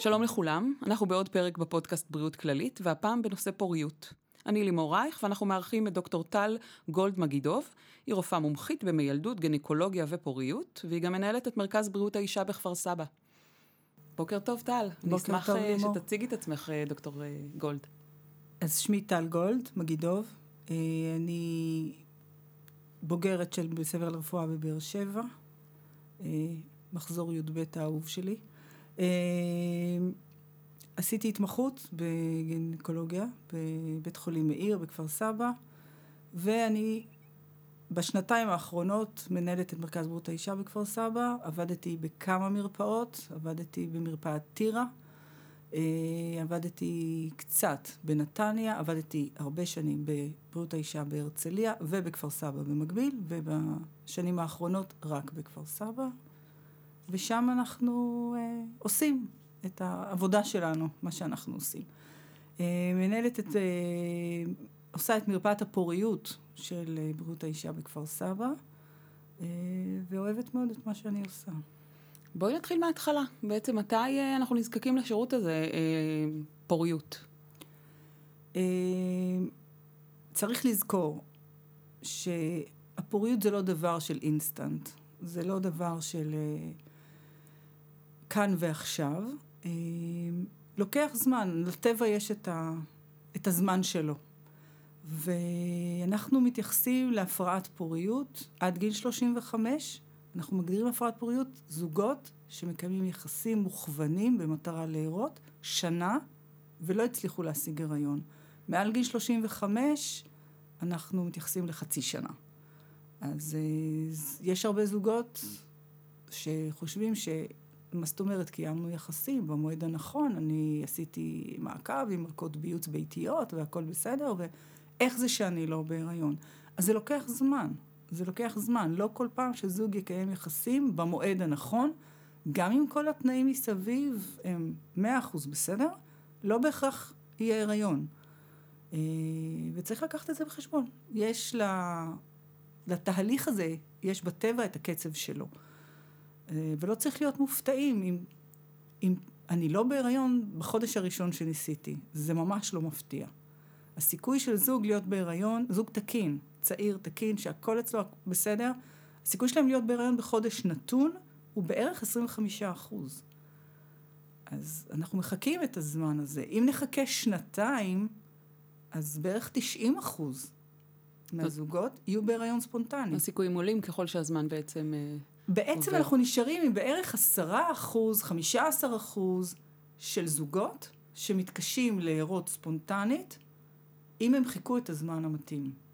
שלום לכולם, אנחנו בעוד פרק בפודקאסט בריאות כללית, והפעם בנושא פוריות. אני לימור רייך, ואנחנו מארחים את דוקטור טל גולד מגידוב. היא רופאה מומחית במיילדות, גניקולוגיה ופוריות, והיא גם מנהלת את מרכז בריאות האישה בכפר סבא. בוקר טוב, טל. בוקר אני אשמח טוב, אה, לימור. שתציגי את עצמך, אה, דוקטור אה, גולד. אז שמי טל גולד, מגידוב. אני בוגרת של בית ספר לרפואה בבאר שבע, מחזור י"ב האהוב שלי. אה, עשיתי התמחות בגינקולוגיה בבית חולים מאיר בכפר סבא, ואני בשנתיים האחרונות מנהלת את מרכז בריאות האישה בכפר סבא, עבדתי בכמה מרפאות, עבדתי במרפאת טירה. אה, עבדתי קצת בנתניה, עבדתי הרבה שנים בבריאות האישה בהרצליה ובכפר סבא במקביל, ובשנים האחרונות רק בכפר סבא, ושם אנחנו אה, עושים את העבודה שלנו, מה שאנחנו עושים. אה, מנהלת את, אה, עושה את מרפאת הפוריות של אה, בריאות האישה בכפר סבא, אה, ואוהבת מאוד את מה שאני עושה. בואי נתחיל מההתחלה. בעצם מתי אה, אנחנו נזקקים לשירות הזה, אה, פוריות? אה, צריך לזכור שהפוריות זה לא דבר של אינסטנט, זה לא דבר של אה, כאן ועכשיו. אה, לוקח זמן, לטבע יש את, ה, את הזמן שלו. ואנחנו מתייחסים להפרעת פוריות עד גיל 35. אנחנו מגדירים הפרעת פוריות זוגות שמקיימים יחסים מוכוונים במטרה להרות שנה ולא הצליחו להשיג הריון. מעל גיל 35 אנחנו מתייחסים לחצי שנה. אז אה, יש הרבה זוגות שחושבים ש... מה זאת אומרת? קיימנו יחסים במועד הנכון, אני עשיתי מעקב עם ערכות ביוץ ביתיות והכל בסדר, ואיך זה שאני לא בהיריון? אז זה לוקח זמן, זה לוקח זמן. לא כל פעם שזוג יקיים יחסים במועד הנכון, גם אם כל התנאים מסביב הם מאה אחוז בסדר, לא בהכרח יהיה הריון. אה, וצריך לקחת את זה בחשבון. יש לה... לתהליך הזה, יש בטבע את הקצב שלו. אה, ולא צריך להיות מופתעים אם, אם אני לא בהיריון בחודש הראשון שניסיתי. זה ממש לא מפתיע. הסיכוי של זוג להיות בהיריון, זוג תקין, צעיר, תקין, שהכל אצלו בסדר, הסיכוי שלהם להיות בהיריון בחודש נתון הוא בערך 25 אחוז. אז אנחנו מחכים את הזמן הזה. אם נחכה שנתיים, אז בערך 90 אחוז מהזוגות יהיו בהיריון ספונטני. הסיכויים עולים ככל שהזמן בעצם... בעצם עובר. אנחנו נשארים עם בערך 10 אחוז, 15 אחוז של זוגות שמתקשים להרות ספונטנית, אם הם חיכו את הזמן המתאים.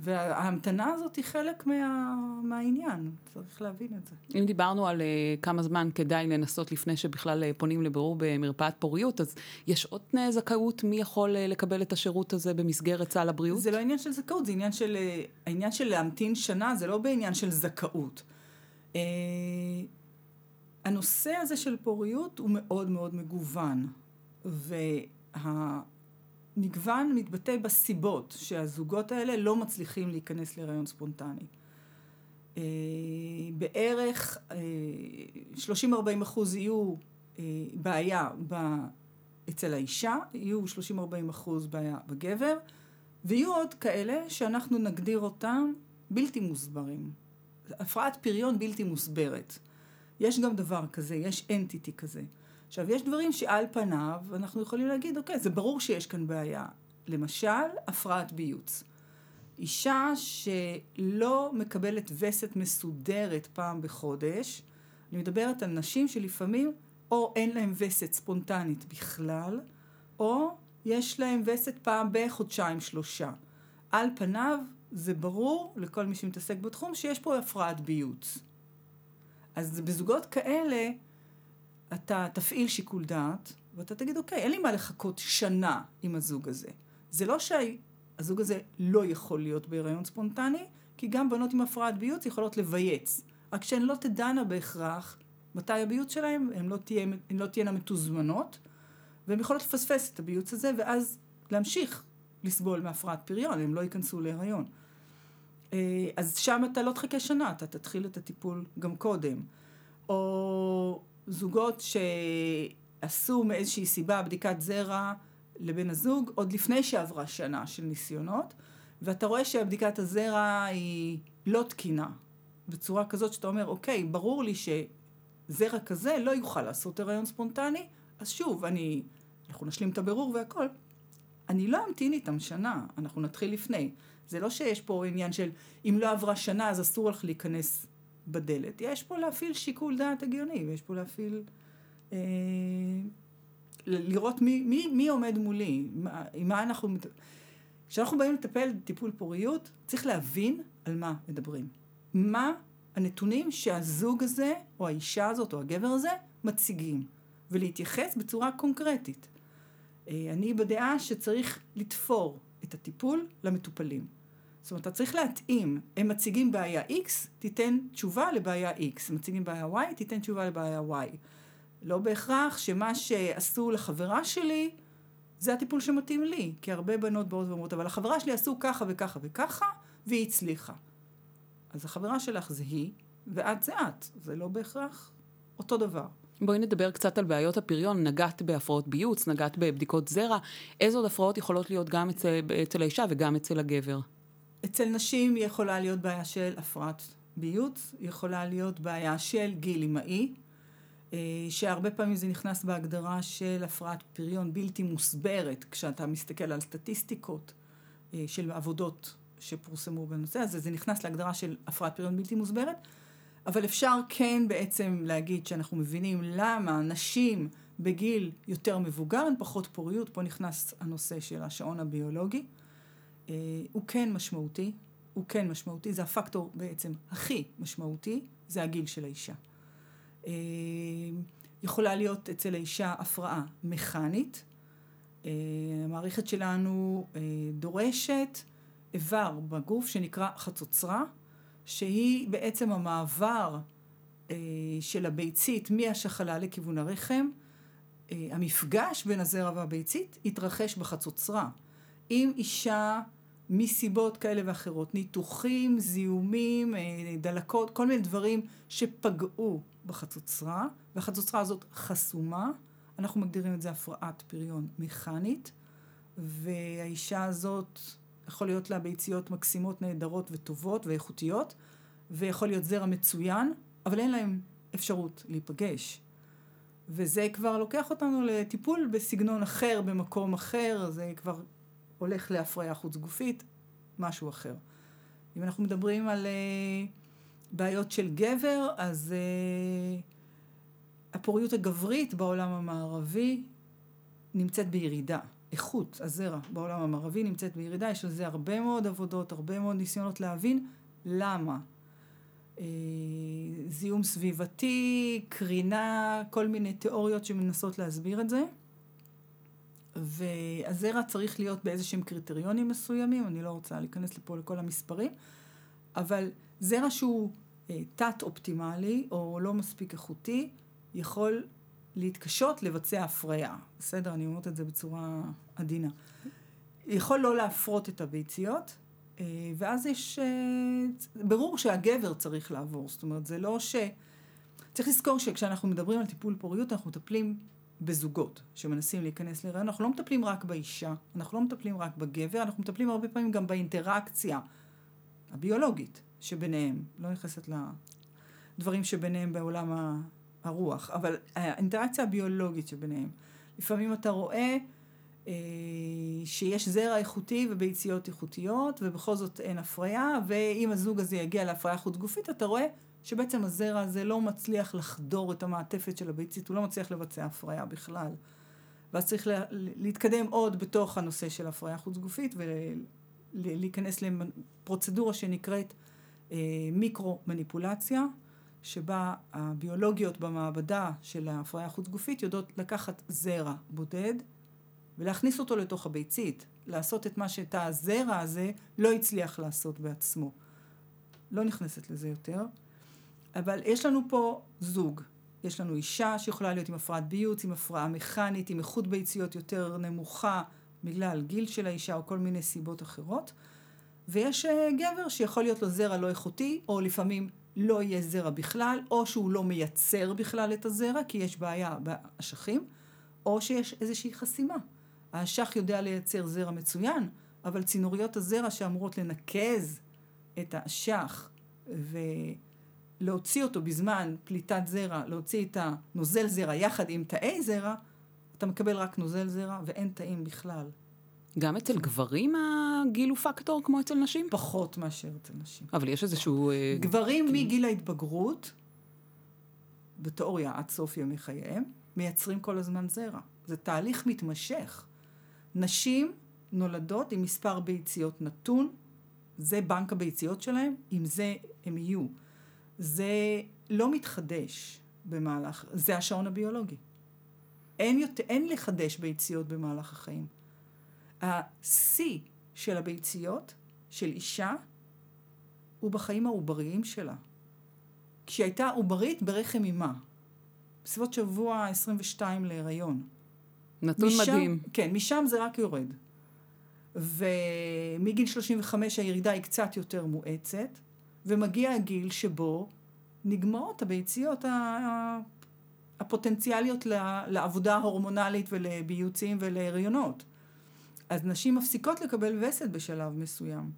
וההמתנה הזאת היא חלק מה, מהעניין, צריך להבין את זה. אם דיברנו על uh, כמה זמן כדאי לנסות לפני שבכלל uh, פונים לבירור במרפאת פוריות, אז יש עוד תנאי זכאות מי יכול uh, לקבל את השירות הזה במסגרת סל הבריאות? זה לא עניין של זכאות, זה עניין של, אה, העניין של להמתין שנה, זה לא בעניין של זכאות. אה, הנושא הזה של פוריות הוא מאוד מאוד מגוון, והמגוון מתבטא בסיבות שהזוגות האלה לא מצליחים להיכנס להיריון ספונטני. אה, בערך אה, 30-40 אחוז יהיו אה, בעיה ב... אצל האישה, יהיו 30-40 אחוז בעיה בגבר, ויהיו עוד כאלה שאנחנו נגדיר אותם בלתי מוסברים. הפרעת פריון בלתי מוסברת. יש גם דבר כזה, יש אנטיטי כזה. עכשיו, יש דברים שעל פניו אנחנו יכולים להגיד, אוקיי, זה ברור שיש כאן בעיה. למשל, הפרעת ביוץ. אישה שלא מקבלת וסת מסודרת פעם בחודש, אני מדברת על נשים שלפעמים או אין להם וסת ספונטנית בכלל, או יש להם וסת פעם בחודשיים שלושה. על פניו זה ברור לכל מי שמתעסק בתחום שיש פה הפרעת ביוץ. אז בזוגות כאלה אתה תפעיל שיקול דעת ואתה תגיד אוקיי, אין לי מה לחכות שנה עם הזוג הזה. זה לא שהזוג הזה לא יכול להיות בהיריון ספונטני, כי גם בנות עם הפרעת ביוץ יכולות לבייץ. רק שהן לא תדענה בהכרח מתי הביוץ שלהן, הן לא, תהיה, הן לא תהיינה מתוזמנות, והן יכולות לפספס את הביוץ הזה, ואז להמשיך לסבול מהפרעת פריון, הם לא ייכנסו להיריון. אה, אז שם אתה לא תחכה שנה, אתה תתחיל את הטיפול גם קודם. או זוגות עשו מאיזושהי סיבה בדיקת זרע לבן הזוג עוד לפני שעברה שנה של ניסיונות, ואתה רואה שבדיקת הזרע היא לא תקינה, בצורה כזאת שאתה אומר, אוקיי, ברור לי שזרע כזה לא יוכל לעשות הריון ספונטני, אז שוב, אני, אנחנו נשלים את הבירור והכל. אני לא אמתין איתם שנה, אנחנו נתחיל לפני. זה לא שיש פה עניין של אם לא עברה שנה אז אסור לך להיכנס בדלת. יש פה להפעיל שיקול דעת הגיוני, ויש פה להפעיל... אה, לראות מי, מי, מי עומד מולי, מה, מה אנחנו... כשאנחנו באים לטפל טיפול פוריות, צריך להבין על מה מדברים. מה הנתונים שהזוג הזה, או האישה הזאת, או הגבר הזה, מציגים, ולהתייחס בצורה קונקרטית. אה, אני בדעה שצריך לתפור את הטיפול למטופלים. זאת אומרת, אתה צריך להתאים. הם מציגים בעיה X, תיתן תשובה לבעיה X. הם מציגים בעיה Y, תיתן תשובה לבעיה Y. לא בהכרח שמה שעשו לחברה שלי, זה הטיפול שמתאים לי. כי הרבה בנות באות ואומרות, אבל החברה שלי עשו ככה וככה וככה, והיא הצליחה. אז החברה שלך זה היא, ואת זה את. זה לא בהכרח אותו דבר. בואי נדבר קצת על בעיות הפריון, נגעת בהפרעות ביוץ, נגעת בבדיקות זרע, איזה עוד הפרעות יכולות להיות גם אצל, אצל האישה וגם אצל הגבר? אצל נשים יכולה להיות בעיה של הפרעת ביוץ, יכולה להיות בעיה של גיל אמאי, אה, שהרבה פעמים זה נכנס בהגדרה של הפרעת פריון בלתי מוסברת, כשאתה מסתכל על סטטיסטיקות אה, של עבודות שפורסמו בנושא הזה, זה נכנס להגדרה של הפרעת פריון בלתי מוסברת. אבל אפשר כן בעצם להגיד שאנחנו מבינים למה נשים בגיל יותר מבוגר הן פחות פוריות, פה נכנס הנושא של השעון הביולוגי. אה, הוא כן משמעותי, הוא כן משמעותי, זה הפקטור בעצם הכי משמעותי, זה הגיל של האישה. אה, יכולה להיות אצל האישה הפרעה מכנית. אה, המערכת שלנו דורשת איבר בגוף שנקרא חצוצרה. שהיא בעצם המעבר אה, של הביצית מהשחלה לכיוון הרחם. אה, המפגש בין הזרע והביצית התרחש בחצוצרה. אם אישה מסיבות כאלה ואחרות, ניתוחים, זיהומים, אה, דלקות, כל מיני דברים שפגעו בחצוצרה, והחצוצרה הזאת חסומה, אנחנו מגדירים את זה הפרעת פריון מכנית, והאישה הזאת יכול להיות לה ביציות מקסימות, נהדרות וטובות ואיכותיות, ויכול להיות זרע מצוין, אבל אין להם אפשרות להיפגש. וזה כבר לוקח אותנו לטיפול בסגנון אחר, במקום אחר, זה כבר הולך להפריה חוץ גופית, משהו אחר. אם אנחנו מדברים על uh, בעיות של גבר, אז uh, הפוריות הגברית בעולם המערבי נמצאת בירידה. איכות הזרע בעולם המערבי נמצאת בירידה, יש על זה הרבה מאוד עבודות, הרבה מאוד ניסיונות להבין למה. אה, זיהום סביבתי, קרינה, כל מיני תיאוריות שמנסות להסביר את זה. והזרע צריך להיות באיזה שהם קריטריונים מסוימים, אני לא רוצה להיכנס לפה לכל המספרים, אבל זרע שהוא אה, תת-אופטימלי או לא מספיק איכותי, יכול להתקשות לבצע הפריה. בסדר, אני אומרת את זה בצורה עדינה. יכול לא להפרות את הביציות, אה, ואז יש... אה, ברור שהגבר צריך לעבור, זאת אומרת, זה לא ש... צריך לזכור שכשאנחנו מדברים על טיפול פוריות, אנחנו מטפלים בזוגות שמנסים להיכנס להיריון. אנחנו לא מטפלים רק באישה, אנחנו לא מטפלים רק בגבר, אנחנו מטפלים הרבה פעמים גם באינטראקציה הביולוגית שביניהם. לא נכנסת לדברים שביניהם בעולם הרוח, אבל האינטראקציה הביולוגית שביניהם. לפעמים אתה רואה אה, שיש זרע איכותי וביציות איכותיות, ובכל זאת אין הפריה, ואם הזוג הזה יגיע להפריה חוץ גופית, אתה רואה שבעצם הזרע הזה לא מצליח לחדור את המעטפת של הביצית, הוא לא מצליח לבצע הפריה בכלל. ואז צריך לה, להתקדם עוד בתוך הנושא של הפריה חוץ גופית ולהיכנס לפרוצדורה שנקראת אה, מיקרו מניפולציה. שבה הביולוגיות במעבדה של ההפריה החוץ גופית יודעות לקחת זרע בודד ולהכניס אותו לתוך הביצית, לעשות את מה שאת הזרע הזה לא הצליח לעשות בעצמו. לא נכנסת לזה יותר, אבל יש לנו פה זוג. יש לנו אישה שיכולה להיות עם הפרעת ביוץ, עם הפרעה מכנית, עם איכות ביציות יותר נמוכה בגלל גיל של האישה או כל מיני סיבות אחרות. ויש אה, גבר שיכול להיות לו זרע לא איכותי, או לפעמים לא יהיה זרע בכלל, או שהוא לא מייצר בכלל את הזרע, כי יש בעיה באשכים, או שיש איזושהי חסימה. האשך יודע לייצר זרע מצוין, אבל צינוריות הזרע שאמורות לנקז את האשך ולהוציא אותו בזמן פליטת זרע, להוציא את הנוזל זרע יחד עם תאי זרע, אתה מקבל רק נוזל זרע ואין תאים בכלל. גם אצל גברים הגיל הוא פקטור כמו אצל נשים? פחות מאשר אצל נשים. אבל יש איזשהו... אה, גברים מגיל ההתבגרות, בתיאוריה עד סוף ימי חייהם, מייצרים כל הזמן זרע. זה תהליך מתמשך. נשים נולדות עם מספר ביציות נתון, זה בנק הביציות שלהם, עם זה הם יהיו. זה לא מתחדש במהלך, זה השעון הביולוגי. אין, יותר, אין לחדש ביציות במהלך החיים. השיא של הביציות של אישה הוא בחיים העובריים שלה. כשהיא הייתה עוברית ברחם אימה, בסביבות שבוע 22 להיריון. נתון משם, מדהים. כן, משם זה רק יורד. ומגיל 35 הירידה היא קצת יותר מואצת, ומגיע הגיל שבו נגמרות הביציות הפוטנציאליות לעבודה ההורמונלית ולביוצים ולהריונות. אז נשים מפסיקות לקבל וסת בשלב מסוים.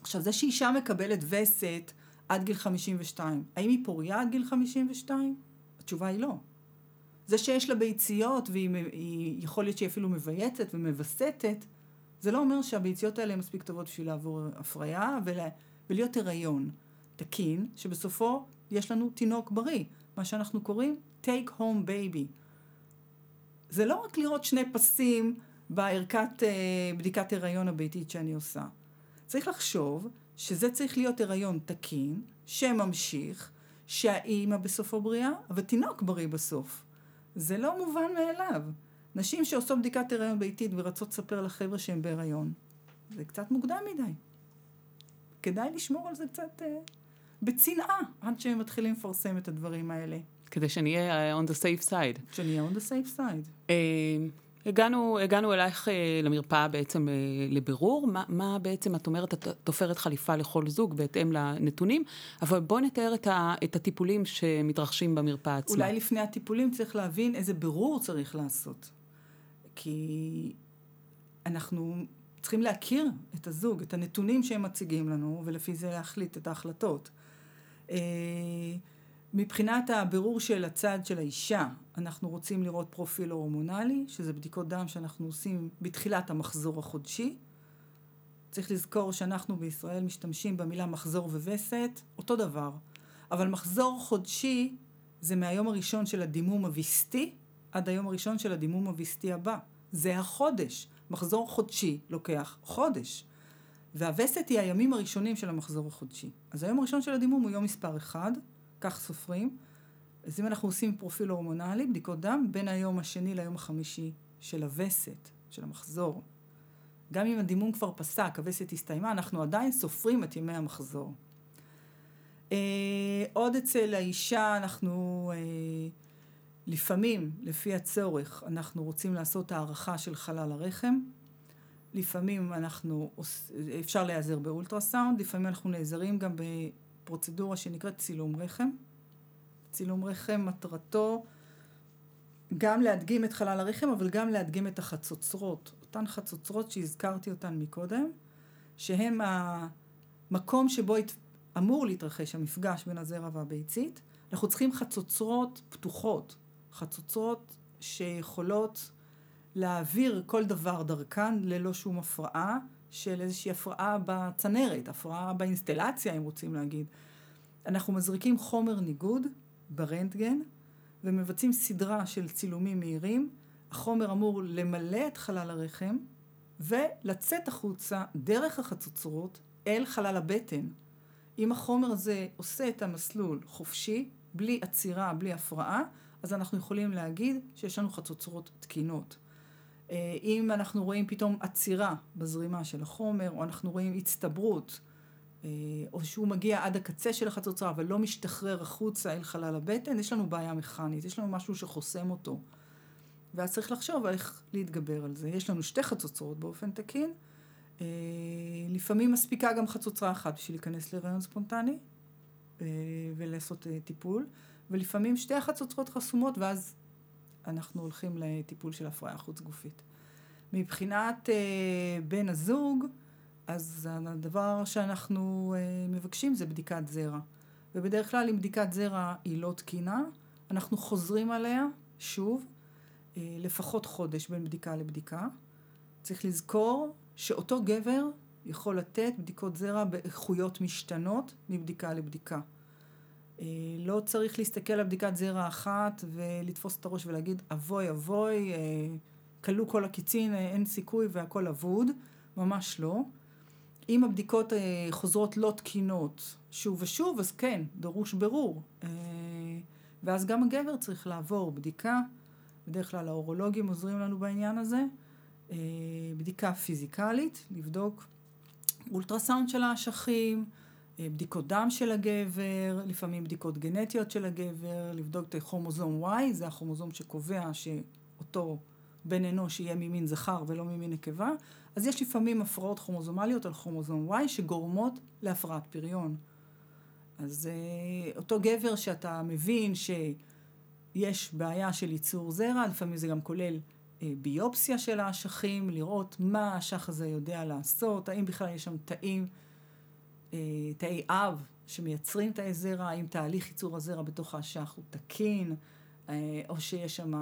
עכשיו, זה שאישה מקבלת וסת עד גיל 52, האם היא פוריה עד גיל 52? התשובה היא לא. זה שיש לה ביציות והיא יכול להיות שהיא אפילו מבייתת ומווסתת, זה לא אומר שהביציות האלה הן מספיק טובות בשביל לעבור הפריה ולה, ולהיות הריון תקין, שבסופו יש לנו תינוק בריא, מה שאנחנו קוראים take home baby. זה לא רק לראות שני פסים בערכת אה, בדיקת הריון הביתית שאני עושה. צריך לחשוב שזה צריך להיות הריון תקין, שממשיך, שהאימא בסופו בריאה, ותינוק בריא בסוף. זה לא מובן מאליו. נשים שעושות בדיקת הריון ביתית ורצות לספר לחבר'ה שהן בהריון, זה קצת מוקדם מדי. כדאי לשמור על זה קצת אה, בצנעה, עד שהם מתחילים לפרסם את הדברים האלה. כדי שנהיה uh, on the safe side. שנהיה on the safe side. Uh, הגענו, הגענו אלייך uh, למרפאה בעצם uh, לבירור, מה, מה בעצם את אומרת, את תופרת חליפה לכל זוג בהתאם לנתונים, אבל בואי נתאר את, ה, את הטיפולים שמתרחשים במרפאה עצמה. אולי לפני הטיפולים צריך להבין איזה בירור צריך לעשות. כי אנחנו צריכים להכיר את הזוג, את הנתונים שהם מציגים לנו, ולפי זה להחליט את ההחלטות. מבחינת הבירור של הצד של האישה, אנחנו רוצים לראות פרופיל הורמונלי, שזה בדיקות דם שאנחנו עושים בתחילת המחזור החודשי. צריך לזכור שאנחנו בישראל משתמשים במילה מחזור ווסת, אותו דבר. אבל מחזור חודשי זה מהיום הראשון של הדימום הוויסטי עד היום הראשון של הדימום הוויסטי הבא. זה החודש. מחזור חודשי לוקח חודש. והווסת היא הימים הראשונים של המחזור החודשי. אז היום הראשון של הדימום הוא יום מספר אחד, כך סופרים. אז אם אנחנו עושים פרופיל הורמונלי, בדיקות דם, בין היום השני ליום החמישי של הווסת, של המחזור. גם אם הדימום כבר פסק, הווסת הסתיימה, אנחנו עדיין סופרים את ימי המחזור. אה, עוד אצל האישה אנחנו... אה, לפעמים, לפי הצורך, אנחנו רוצים לעשות הערכה של חלל הרחם. לפעמים אנחנו, אפשר להיעזר באולטרסאונד, לפעמים אנחנו נעזרים גם בפרוצדורה שנקראת צילום רחם. צילום רחם מטרתו גם להדגים את חלל הרחם, אבל גם להדגים את החצוצרות. אותן חצוצרות שהזכרתי אותן מקודם, שהן המקום שבו אמור להתרחש המפגש בין הזרע והביצית. אנחנו צריכים חצוצרות פתוחות, חצוצרות שיכולות להעביר כל דבר דרכן ללא שום הפרעה של איזושהי הפרעה בצנרת, הפרעה באינסטלציה אם רוצים להגיד. אנחנו מזריקים חומר ניגוד ברנטגן ומבצעים סדרה של צילומים מהירים. החומר אמור למלא את חלל הרחם ולצאת החוצה דרך החצוצרות אל חלל הבטן. אם החומר הזה עושה את המסלול חופשי, בלי עצירה, בלי הפרעה, אז אנחנו יכולים להגיד שיש לנו חצוצרות תקינות. אה, אם אנחנו רואים פתאום עצירה בזרימה של החומר, או אנחנו רואים הצטברות, אה, או שהוא מגיע עד הקצה של החצוצרה אבל לא משתחרר החוצה אל חלל הבטן, יש לנו בעיה מכנית, יש לנו משהו שחוסם אותו. ואז צריך לחשוב על איך להתגבר על זה. יש לנו שתי חצוצרות באופן תקין, אה, לפעמים מספיקה גם חצוצרה אחת בשביל להיכנס להיריון ספונטני ולעשות טיפול. ולפעמים שתי החצוצרות חסומות ואז אנחנו הולכים לטיפול של הפריה חוץ גופית. מבחינת אה, בן הזוג, אז הדבר שאנחנו אה, מבקשים זה בדיקת זרע. ובדרך כלל אם בדיקת זרע היא לא תקינה, אנחנו חוזרים עליה שוב, אה, לפחות חודש בין בדיקה לבדיקה. צריך לזכור שאותו גבר יכול לתת בדיקות זרע באיכויות משתנות מבדיקה לבדיקה. אה, לא צריך להסתכל על בדיקת זרע אחת ולתפוס את הראש ולהגיד אבוי אבוי, אה, כלו כל הקיצין, אין סיכוי והכל אבוד, ממש לא. אם הבדיקות חוזרות לא תקינות שוב ושוב, אז כן, דרוש ברור. ואז גם הגבר צריך לעבור בדיקה, בדרך כלל האורולוגים עוזרים לנו בעניין הזה, אה, בדיקה פיזיקלית, לבדוק אולטרסאונד של האשכים, אה, בדיקות דם של הגבר, לפעמים בדיקות גנטיות של הגבר, לבדוק את הכרומוזום Y, זה הכרומוזום שקובע שאותו בן אנוש יהיה ממין זכר ולא ממין נקבה, אז יש לפעמים הפרעות כרומוזומליות על כרומוזום Y שגורמות להפרעת פריון. אז אה, אותו גבר שאתה מבין שיש בעיה של ייצור זרע, לפעמים זה גם כולל אה, ביופסיה של האשכים, לראות מה האשך הזה יודע לעשות, האם בכלל יש שם תאים, תאי אב שמייצרים תאי זרע, האם תהליך ייצור הזרע בתוך האשך הוא תקין, או שיש שם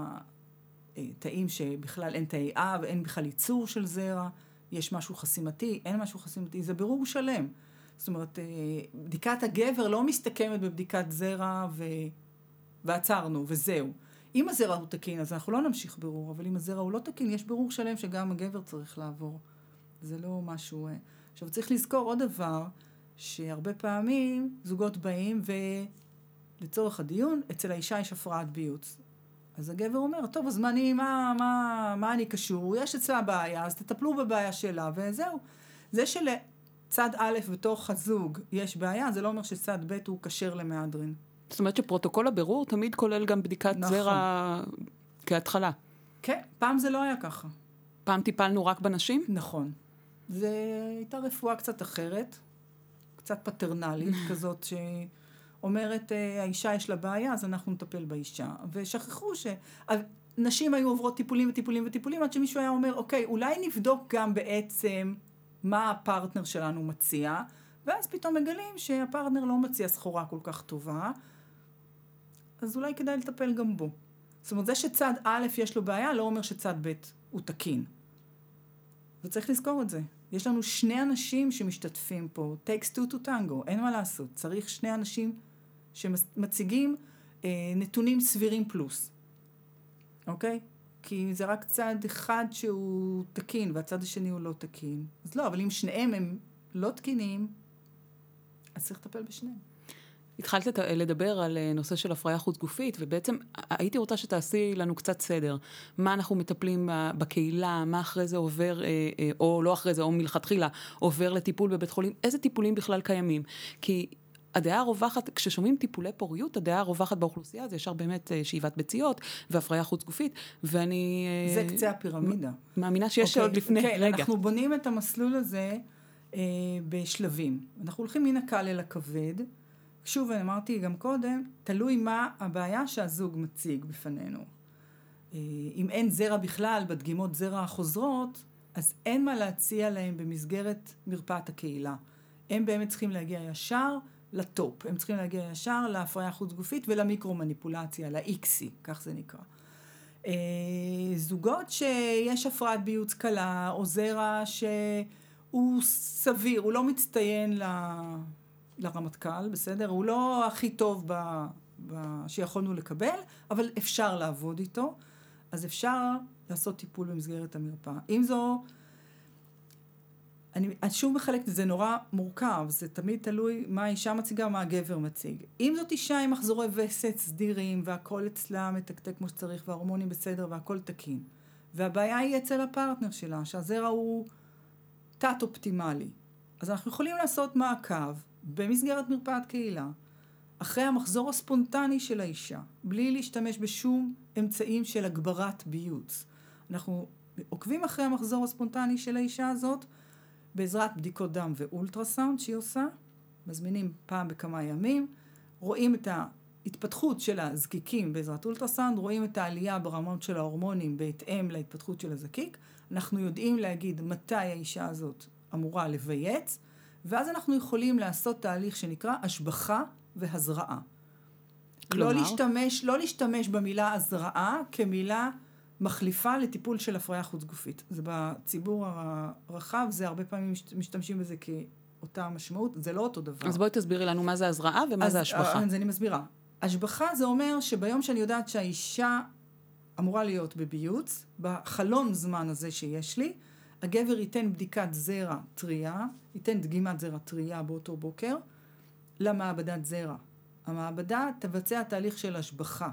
תאים שבכלל אין תאי אב, אין בכלל ייצור של זרע, יש משהו חסימתי, אין משהו חסימתי, זה בירור שלם. זאת אומרת, אה, בדיקת הגבר לא מסתכמת בבדיקת זרע ו... ועצרנו, וזהו. אם הזרע הוא תקין, אז אנחנו לא נמשיך בירור, אבל אם הזרע הוא לא תקין, יש בירור שלם שגם הגבר צריך לעבור. זה לא משהו... אה, עכשיו, צריך לזכור עוד דבר, שהרבה פעמים זוגות באים ולצורך הדיון, אצל האישה יש הפרעת ביוץ. אז הגבר אומר, טוב, אז מה אני, מה, מה, מה אני קשור? יש אצלה בעיה, אז תטפלו בבעיה שלה, וזהו. זה של... צד א' בתוך הזוג יש בעיה, זה לא אומר שצד ב' הוא כשר למהדרין. זאת אומרת שפרוטוקול הבירור תמיד כולל גם בדיקת נכון. זרע כהתחלה. כן, פעם זה לא היה ככה. פעם טיפלנו רק בנשים? נכון. זה הייתה רפואה קצת אחרת, קצת פטרנלית כזאת, שאומרת, אה, האישה יש לה בעיה, אז אנחנו נטפל באישה. ושכחו שנשים היו עוברות טיפולים וטיפולים וטיפולים, עד שמישהו היה אומר, אוקיי, אולי נבדוק גם בעצם מה הפרטנר שלנו מציע, ואז פתאום מגלים שהפרטנר לא מציע סחורה כל כך טובה, אז אולי כדאי לטפל גם בו. זאת אומרת, זה שצד א' יש לו בעיה, לא אומר שצד ב' הוא תקין. וצריך לזכור את זה. יש לנו שני אנשים שמשתתפים פה, takes two to tango, אין מה לעשות. צריך שני אנשים שמציגים אה, נתונים סבירים פלוס, אוקיי? כי זה רק צד אחד שהוא תקין והצד השני הוא לא תקין. אז לא, אבל אם שניהם הם לא תקינים, אז צריך לטפל בשניהם. התחלת לדבר על אה, נושא של הפריה חוץ גופית, ובעצם הייתי רוצה שתעשי לנו קצת סדר. מה אנחנו מטפלים בקהילה, מה אחרי זה עובר, אה, אה, או לא אחרי זה, או מלכתחילה, עובר לטיפול בבית חולים, איזה טיפולים בכלל קיימים. כי הדעה הרווחת, כששומעים טיפולי פוריות, הדעה הרווחת באוכלוסייה זה ישר באמת שאיבת ביציות והפריה חוץ גופית, ואני... זה קצה הפירמידה. מאמינה שיש okay, אוקיי, עוד לפני, כן, רגע. אנחנו בונים את המסלול הזה אה, בשלבים. אנחנו הולכים מן הקל אל הכבד. שוב, אמרתי גם קודם, תלוי מה הבעיה שהזוג מציג בפנינו. אה, אם אין זרע בכלל בדגימות זרע החוזרות, אז אין מה להציע להם במסגרת מרפאת הקהילה. הם באמת צריכים להגיע ישר לטופ. הם צריכים להגיע ישר להפריה חוץ גופית ולמיקרו-מניפולציה, ל-XC, כך זה נקרא. אה, זוגות שיש הפרעת ביוץ קלה, או זרע שהוא סביר, הוא לא מצטיין. לרמטכ"ל, בסדר? הוא לא הכי טוב ב... ב... שיכולנו לקבל, אבל אפשר לעבוד איתו, אז אפשר לעשות טיפול במסגרת המרפאה. אם זו אני, אני שוב מחלקת זה, נורא מורכב, זה תמיד תלוי מה האישה מציגה, מה הגבר מציג. אם זאת אישה עם מחזורי וסת סדירים, והכל אצלה מתקתק כמו שצריך, וההורמונים בסדר, והכל תקין, והבעיה היא אצל הפרטנר שלה, שהזרע הוא תת-אופטימלי, אז אנחנו יכולים לעשות מעקב במסגרת מרפאת קהילה, אחרי המחזור הספונטני של האישה, בלי להשתמש בשום אמצעים של הגברת ביוץ. אנחנו עוקבים אחרי המחזור הספונטני של האישה הזאת, בעזרת בדיקות דם ואולטרסאונד שהיא עושה, מזמינים פעם בכמה ימים, רואים את ההתפתחות של הזקיקים בעזרת אולטרסאונד, רואים את העלייה ברמות של ההורמונים בהתאם להתפתחות של הזקיק. אנחנו יודעים להגיד מתי האישה הזאת אמורה לבייץ, ואז אנחנו יכולים לעשות תהליך שנקרא השבחה והזרעה. כלומר? לא להשתמש, לא להשתמש במילה הזרעה כמילה מחליפה לטיפול של הפריה חוץ גופית. זה בציבור הרחב, זה הרבה פעמים משתמשים בזה כאותה משמעות, זה לא אותו דבר. אז בואי תסבירי לנו מה זה הזרעה ומה אז, זה השבחה. אז אני מסבירה. השבחה זה אומר שביום שאני יודעת שהאישה אמורה להיות בביוץ, בחלון זמן הזה שיש לי, הגבר ייתן בדיקת זרע טריה, ייתן דגימת זרע טריה באותו בוקר למעבדת זרע. המעבדה תבצע תהליך של השבחה.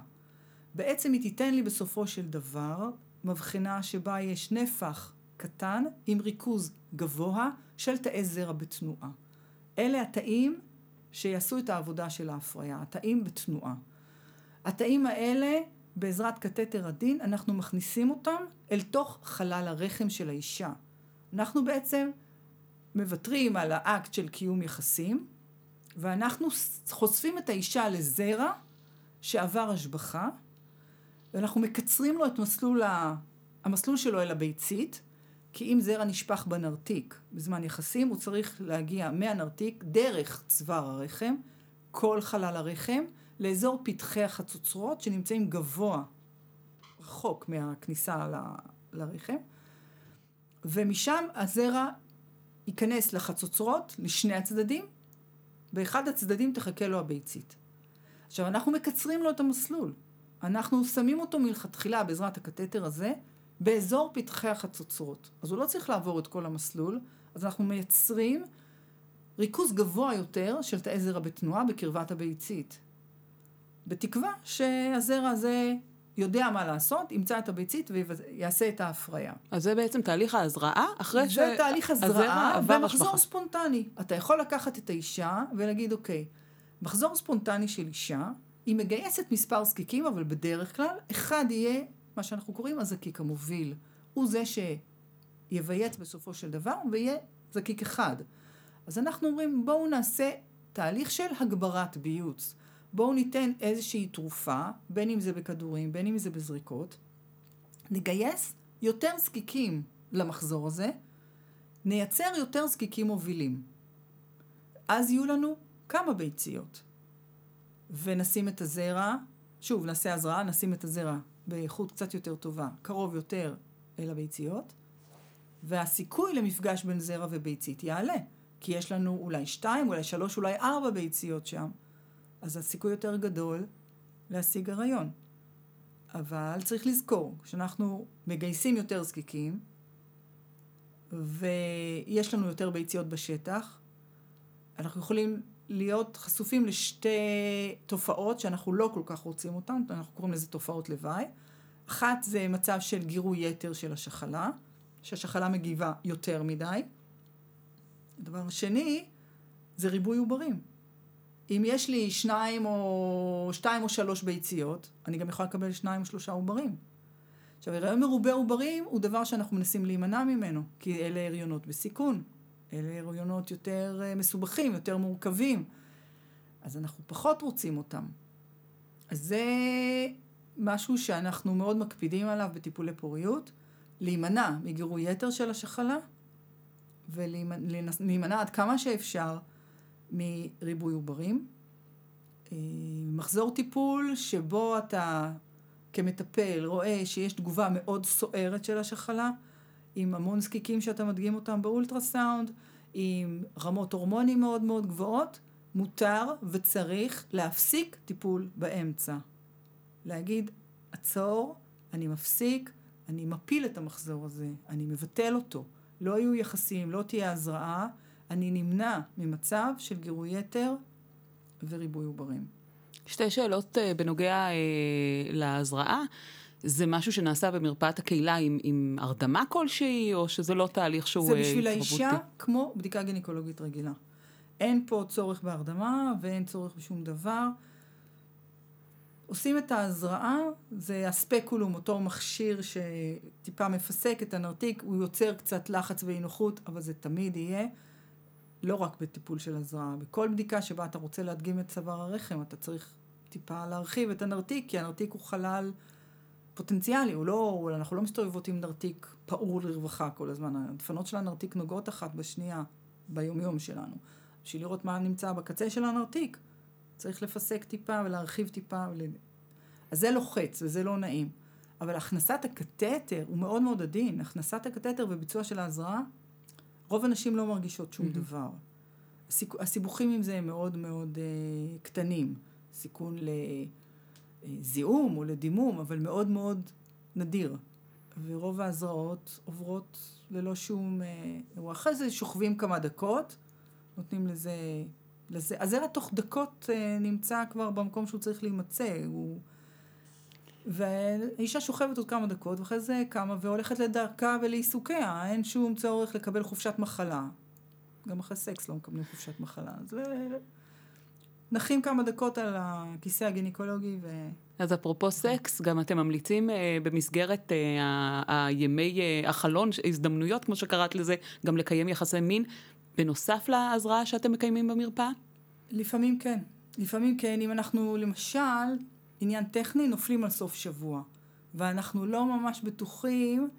בעצם היא תיתן לי בסופו של דבר מבחנה שבה יש נפח קטן עם ריכוז גבוה של תאי זרע בתנועה. אלה התאים שיעשו את העבודה של ההפריה, התאים בתנועה. התאים האלה, בעזרת קתטר עדין, אנחנו מכניסים אותם אל תוך חלל הרחם של האישה. אנחנו בעצם מוותרים על האקט של קיום יחסים, ואנחנו חושפים את האישה לזרע שעבר השבחה, ואנחנו מקצרים לו את מסלול, ה... המסלול שלו אל הביצית, כי אם זרע נשפך בנרתיק בזמן יחסים, הוא צריך להגיע מהנרתיק דרך צוואר הרחם, כל חלל הרחם, לאזור פתחי החצוצרות שנמצאים גבוה, רחוק מהכניסה ל... לרחם, ומשם הזרע ייכנס לחצוצרות, לשני הצדדים, באחד הצדדים תחכה לו הביצית. עכשיו, אנחנו מקצרים לו את המסלול. אנחנו שמים אותו מלכתחילה בעזרת הקתטר הזה באזור פתחי החצוצרות. אז הוא לא צריך לעבור את כל המסלול, אז אנחנו מייצרים ריכוז גבוה יותר של תאי זרע בתנועה בקרבת הביצית. בתקווה שהזרע הזה יודע מה לעשות, ימצא את הביצית ויעשה את ההפריה. אז זה בעצם תהליך ההזרעה, אחרי ש... זה תהליך הזרעה ומחזור ספונטני. אתה יכול לקחת את האישה ולהגיד, אוקיי, מחזור ספונטני של אישה, היא מגייסת מספר זקיקים, אבל בדרך כלל, אחד יהיה מה שאנחנו קוראים הזקיק המוביל. הוא זה שיבייץ בסופו של דבר, ויהיה זקיק אחד. אז אנחנו אומרים, בואו נעשה תהליך של הגברת ביוץ. בואו ניתן איזושהי תרופה, בין אם זה בכדורים, בין אם זה בזריקות, נגייס יותר זקיקים למחזור הזה, נייצר יותר זקיקים מובילים. אז יהיו לנו כמה ביציות. ונשים את הזרע, שוב, נעשה הזרעה, נשים את הזרע באיכות קצת יותר טובה, קרוב יותר אל הביציות, והסיכוי למפגש בין זרע וביצית יעלה, כי יש לנו אולי שתיים, אולי שלוש, אולי ארבע ביציות שם. אז הסיכוי יותר גדול להשיג הריון. אבל צריך לזכור, כשאנחנו מגייסים יותר זקיקים, ויש לנו יותר ביציות בשטח, אנחנו יכולים להיות חשופים לשתי תופעות שאנחנו לא כל כך רוצים אותן, אנחנו קוראים לזה תופעות לוואי. אחת זה מצב של גירוי יתר של השחלה, שהשחלה מגיבה יותר מדי. הדבר השני זה ריבוי עוברים. אם יש לי שניים או שתיים או שלוש ביציות, אני גם יכולה לקבל שניים או שלושה עוברים. עכשיו, הריון מרובה עוברים הוא דבר שאנחנו מנסים להימנע ממנו, כי אלה הריונות בסיכון. אלה הריונות יותר אה, מסובכים, יותר מורכבים. אז אנחנו פחות רוצים אותם. אז זה משהו שאנחנו מאוד מקפידים עליו בטיפולי פוריות, להימנע מגירוי יתר של השחלה, ולהימנע עד כמה שאפשר מריבוי עוברים. אה, מחזור טיפול שבו אתה כמטפל רואה שיש תגובה מאוד סוערת של השחלה, עם המון זקיקים שאתה מדגים אותם באולטרסאונד, עם רמות הורמונים מאוד מאוד גבוהות, מותר וצריך להפסיק טיפול באמצע. להגיד, עצור, אני מפסיק, אני מפיל את המחזור הזה, אני מבטל אותו. לא יהיו יחסים, לא תהיה הזרעה, אני נמנע ממצב של גירוי יתר וריבוי עוברים. שתי שאלות uh, בנוגע uh, להזרעה. זה משהו שנעשה במרפאת הקהילה עם, עם הרדמה כלשהי, או שזה לא תהליך שהוא התרבותי? זה בשביל האישה כמו בדיקה גינקולוגית רגילה. אין פה צורך בהרדמה ואין צורך בשום דבר. עושים את ההזרעה, זה הספקולום, אותו מכשיר שטיפה מפסק את הנרתיק, הוא יוצר קצת לחץ ואי נוחות, אבל זה תמיד יהיה. לא רק בטיפול של הזרעה, בכל בדיקה שבה אתה רוצה להדגים את צוואר הרחם, אתה צריך טיפה להרחיב את הנרתיק, כי הנרתיק הוא חלל פוטנציאלי, הוא לא, אנחנו לא מסתובבות עם נרתיק פעור לרווחה כל הזמן. הדפנות של הנרתיק נוגעות אחת בשנייה ביומיום שלנו. בשביל לראות מה נמצא בקצה של הנרתיק, צריך לפסק טיפה ולהרחיב טיפה. ול... אז זה לוחץ וזה לא נעים. אבל הכנסת הקתטר הוא מאוד מאוד עדין. הכנסת הקתטר וביצוע של ההזרעה, רוב הנשים לא מרגישות שום mm-hmm. דבר. הסיכ... הסיבוכים עם זה הם מאוד מאוד uh, קטנים. סיכון לזיהום או לדימום, אבל מאוד מאוד נדיר. ורוב ההזרעות עוברות ללא שום אירוע. אחרי זה שוכבים כמה דקות, נותנים לזה... לזה. הזרע תוך דקות אה, נמצא כבר במקום שהוא צריך להימצא. הוא... והאישה שוכבת עוד כמה דקות, ואחרי זה קמה והולכת לדרכה ולעיסוקיה. אין שום צורך לקבל חופשת מחלה. גם אחרי סקס לא מקבלים חופשת מחלה. אז נחים כמה דקות על הכיסא הגינקולוגי ו... אז אפרופו סקס, גם אתם ממליצים אה, במסגרת אה, הימי אה, החלון, הזדמנויות, כמו שקראת לזה, גם לקיים יחסי מין, בנוסף להזרעה שאתם מקיימים במרפאה? לפעמים כן. לפעמים כן, אם אנחנו למשל, עניין טכני, נופלים על סוף שבוע, ואנחנו לא ממש בטוחים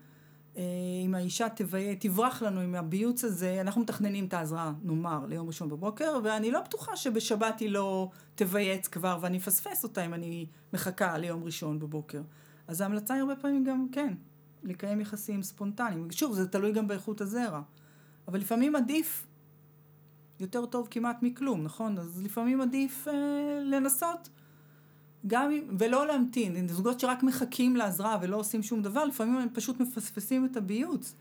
אה, אם האישה תביה, תברח לנו עם הביוץ הזה, אנחנו מתכננים את ההזרעה, נאמר, ליום ראשון בבוקר, ואני לא בטוחה שבשבת היא לא תבייץ כבר ואני אפספס אותה אם אני מחכה ליום ראשון בבוקר. אז ההמלצה היא הרבה פעמים גם, כן, לקיים יחסים ספונטניים. שוב, זה תלוי גם באיכות הזרע. אבל לפעמים עדיף, יותר טוב כמעט מכלום, נכון? אז לפעמים עדיף אה, לנסות. גם אם, ולא להמתין, זוגות שרק מחכים להזרעה ולא עושים שום דבר, לפעמים הם פשוט מפספסים את הביוץ.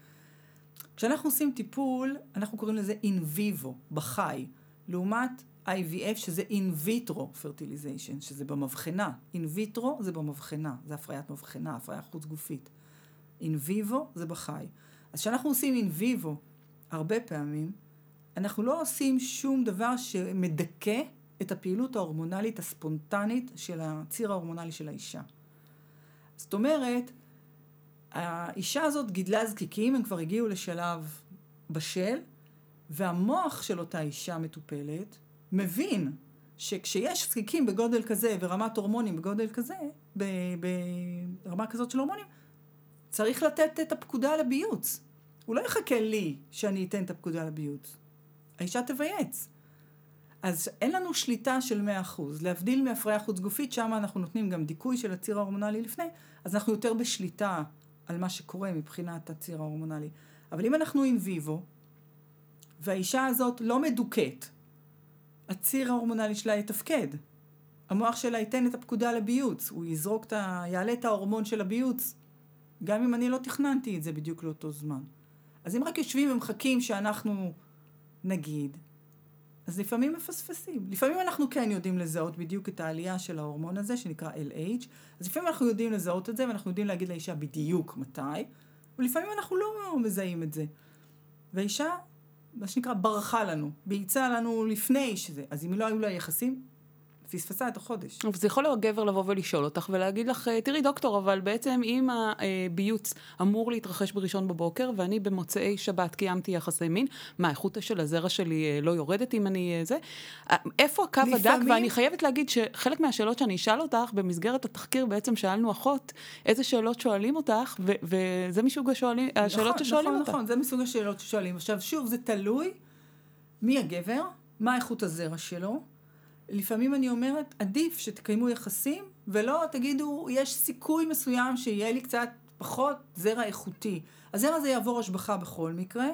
כשאנחנו עושים טיפול, אנחנו קוראים לזה in vivo, בחי, לעומת IVF שזה in vitro fertilization, שזה במבחנה. in vitro זה במבחנה, זה הפריית מבחנה, הפריה חוץ גופית. in vivo זה בחי. אז כשאנחנו עושים in vivo, הרבה פעמים, אנחנו לא עושים שום דבר שמדכא את הפעילות ההורמונלית הספונטנית של הציר ההורמונלי של האישה. זאת אומרת, האישה הזאת גידלה זקיקים, הם כבר הגיעו לשלב בשל, והמוח של אותה אישה מטופלת מבין שכשיש זקיקים בגודל כזה ורמת הורמונים בגודל כזה, ברמה כזאת של הורמונים, צריך לתת את הפקודה לביוץ. הוא לא יחכה לי שאני אתן את הפקודה לביוץ. האישה תבייץ. אז אין לנו שליטה של 100%. להבדיל מהפריה חוץ גופית, שם אנחנו נותנים גם דיכוי של הציר ההורמונלי לפני, אז אנחנו יותר בשליטה על מה שקורה מבחינת הציר ההורמונלי. אבל אם אנחנו עם ויבו, והאישה הזאת לא מדוכאת, הציר ההורמונלי שלה יתפקד. המוח שלה ייתן את הפקודה לביוץ, הוא יזרוק את ה... יעלה את ההורמון של הביוץ, גם אם אני לא תכננתי את זה בדיוק לאותו זמן. אז אם רק יושבים ומחכים שאנחנו נגיד, אז לפעמים מפספסים. לפעמים אנחנו כן יודעים לזהות בדיוק את העלייה של ההורמון הזה, שנקרא LH, אז לפעמים אנחנו יודעים לזהות את זה, ואנחנו יודעים להגיד לאישה בדיוק מתי, ולפעמים אנחנו לא מזהים את זה. והאישה, מה שנקרא, ברחה לנו, ביצעה לנו לפני שזה, אז אם לא היו לה יחסים, פספסה את החודש. אבל זה יכול להיות גבר לבוא ולשאול אותך ולהגיד לך, אה, תראי דוקטור, אבל בעצם אם הביוץ אמור להתרחש בראשון בבוקר, ואני במוצאי שבת קיימתי יחסי מין, מה, איכות של הזרע שלי אה, לא יורדת אם אני אה, זה? איפה הקו לפעמים... הדק? ואני חייבת להגיד שחלק מהשאלות שאני אשאל אותך, במסגרת התחקיר בעצם שאלנו אחות, איזה שאלות שואלים אותך, ו- וזה מסוג השואלים, נכון, השאלות ששואלים נכון, אותך. נכון, נכון, זה מסוג השאלות ששואלים. עכשיו, שוב, זה תלוי מי הגבר, מה איכות הזרע שלו. לפעמים אני אומרת, עדיף שתקיימו יחסים, ולא תגידו, יש סיכוי מסוים שיהיה לי קצת פחות זרע איכותי. הזרע הזה יעבור השבחה בכל מקרה.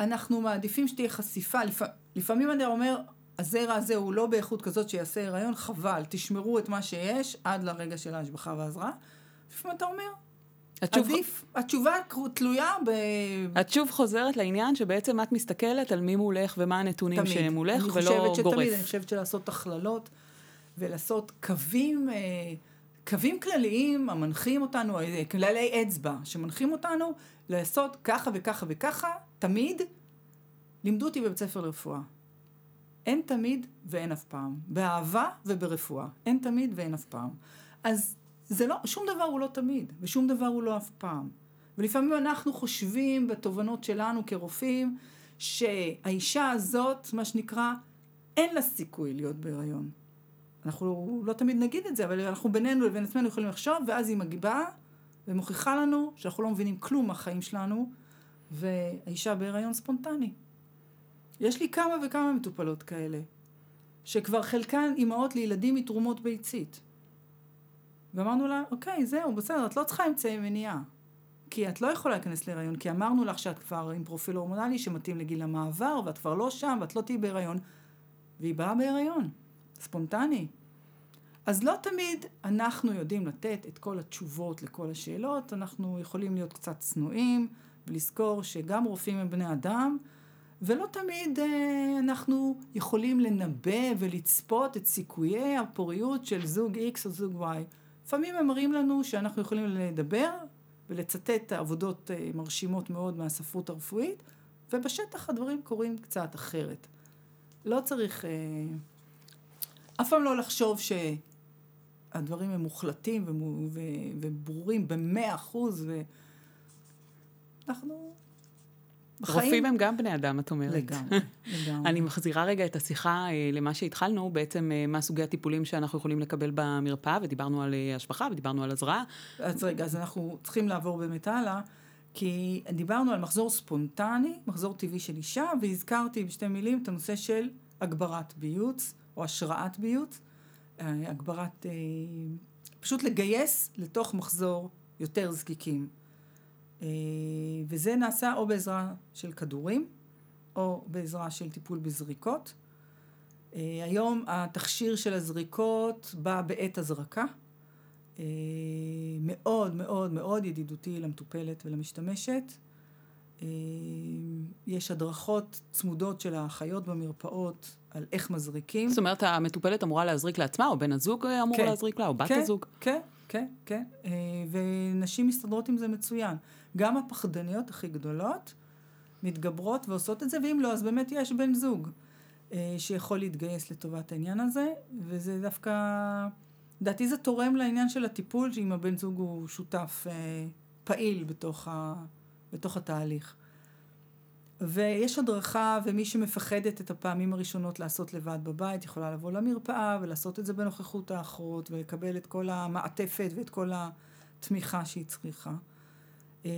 אנחנו מעדיפים שתהיה חשיפה. לפ... לפעמים אני אומר, הזרע הזה הוא לא באיכות כזאת שיעשה הריון, חבל, תשמרו את מה שיש עד לרגע של ההשבחה והזרעה. לפעמים אתה אומר, התשוב... עדיף, התשובה תלויה ב... את שוב חוזרת לעניין שבעצם את מסתכלת על מי מולך ומה הנתונים תמיד. שמולך ולא גורף. שתמיד, אני חושבת שלעשות הכללות ולעשות קווים, אה, קווים כלליים המנחים אותנו, אה, כללי אצבע שמנחים אותנו לעשות ככה וככה וככה, תמיד לימדו אותי בבית ספר לרפואה. אין תמיד ואין אף פעם. באהבה וברפואה. אין תמיד ואין אף פעם. אז זה לא, שום דבר הוא לא תמיד, ושום דבר הוא לא אף פעם. ולפעמים אנחנו חושבים בתובנות שלנו כרופאים, שהאישה הזאת, מה שנקרא, אין לה סיכוי להיות בהיריון. אנחנו לא תמיד נגיד את זה, אבל אנחנו בינינו לבין עצמנו יכולים לחשוב, ואז היא מגיבה ומוכיחה לנו שאנחנו לא מבינים כלום מהחיים שלנו, והאישה בהיריון ספונטני. יש לי כמה וכמה מטופלות כאלה, שכבר חלקן אימהות לילדים מתרומות ביצית. ואמרנו לה, אוקיי, זהו, בסדר, את לא צריכה אמצעי מניעה. כי את לא יכולה להיכנס להיריון, כי אמרנו לך שאת כבר עם פרופיל הורמונלי שמתאים לגיל המעבר, ואת כבר לא שם, ואת לא תהיי בהיריון. והיא באה בהיריון, ספונטני. אז לא תמיד אנחנו יודעים לתת את כל התשובות לכל השאלות, אנחנו יכולים להיות קצת צנועים ולזכור שגם רופאים הם בני אדם, ולא תמיד אה, אנחנו יכולים לנבא ולצפות את סיכויי הפוריות של זוג X או זוג Y. לפעמים הם מראים לנו שאנחנו יכולים לדבר ולצטט עבודות אה, מרשימות מאוד מהספרות הרפואית, ובשטח הדברים קורים קצת אחרת. לא צריך, אה, אף פעם לא לחשוב שהדברים הם מוחלטים וברורים במאה אחוז, ואנחנו בחיים... רופאים הם גם בני אדם, את אומרת. לגמרי, לגמרי. אני מחזירה רגע את השיחה אה, למה שהתחלנו, בעצם אה, מה סוגי הטיפולים שאנחנו יכולים לקבל במרפאה, ודיברנו על אה, השבחה ודיברנו על הזרעה. אז רגע, אז אנחנו צריכים לעבור באמת הלאה, כי דיברנו על מחזור ספונטני, מחזור טבעי של אישה, והזכרתי בשתי מילים את הנושא של הגברת ביוץ, או השראת ביוץ, הגברת, פשוט לגייס לתוך מחזור יותר זקיקים. אה, וזה נעשה או בעזרה של כדורים, או בעזרה של טיפול בזריקות. אה, היום התכשיר של הזריקות בא בעת הזרקה. אה, מאוד מאוד מאוד ידידותי למטופלת ולמשתמשת. יש הדרכות צמודות של האחיות במרפאות על איך מזריקים. זאת אומרת, המטופלת אמורה להזריק לעצמה, או בן הזוג אמור כן, להזריק לה, או בת כן, הזוג? כן, כן, כן. ונשים מסתדרות עם זה מצוין. גם הפחדניות הכי גדולות מתגברות ועושות את זה, ואם לא, אז באמת יש בן זוג אה, שיכול להתגייס לטובת העניין הזה, וזה דווקא, לדעתי זה תורם לעניין של הטיפול, שאם הבן זוג הוא שותף אה, פעיל בתוך, ה, בתוך התהליך. ויש הדרכה, ומי שמפחדת את הפעמים הראשונות לעשות לבד בבית, יכולה לבוא למרפאה ולעשות את זה בנוכחות האחרות, ולקבל את כל המעטפת ואת כל התמיכה שהיא צריכה. אה,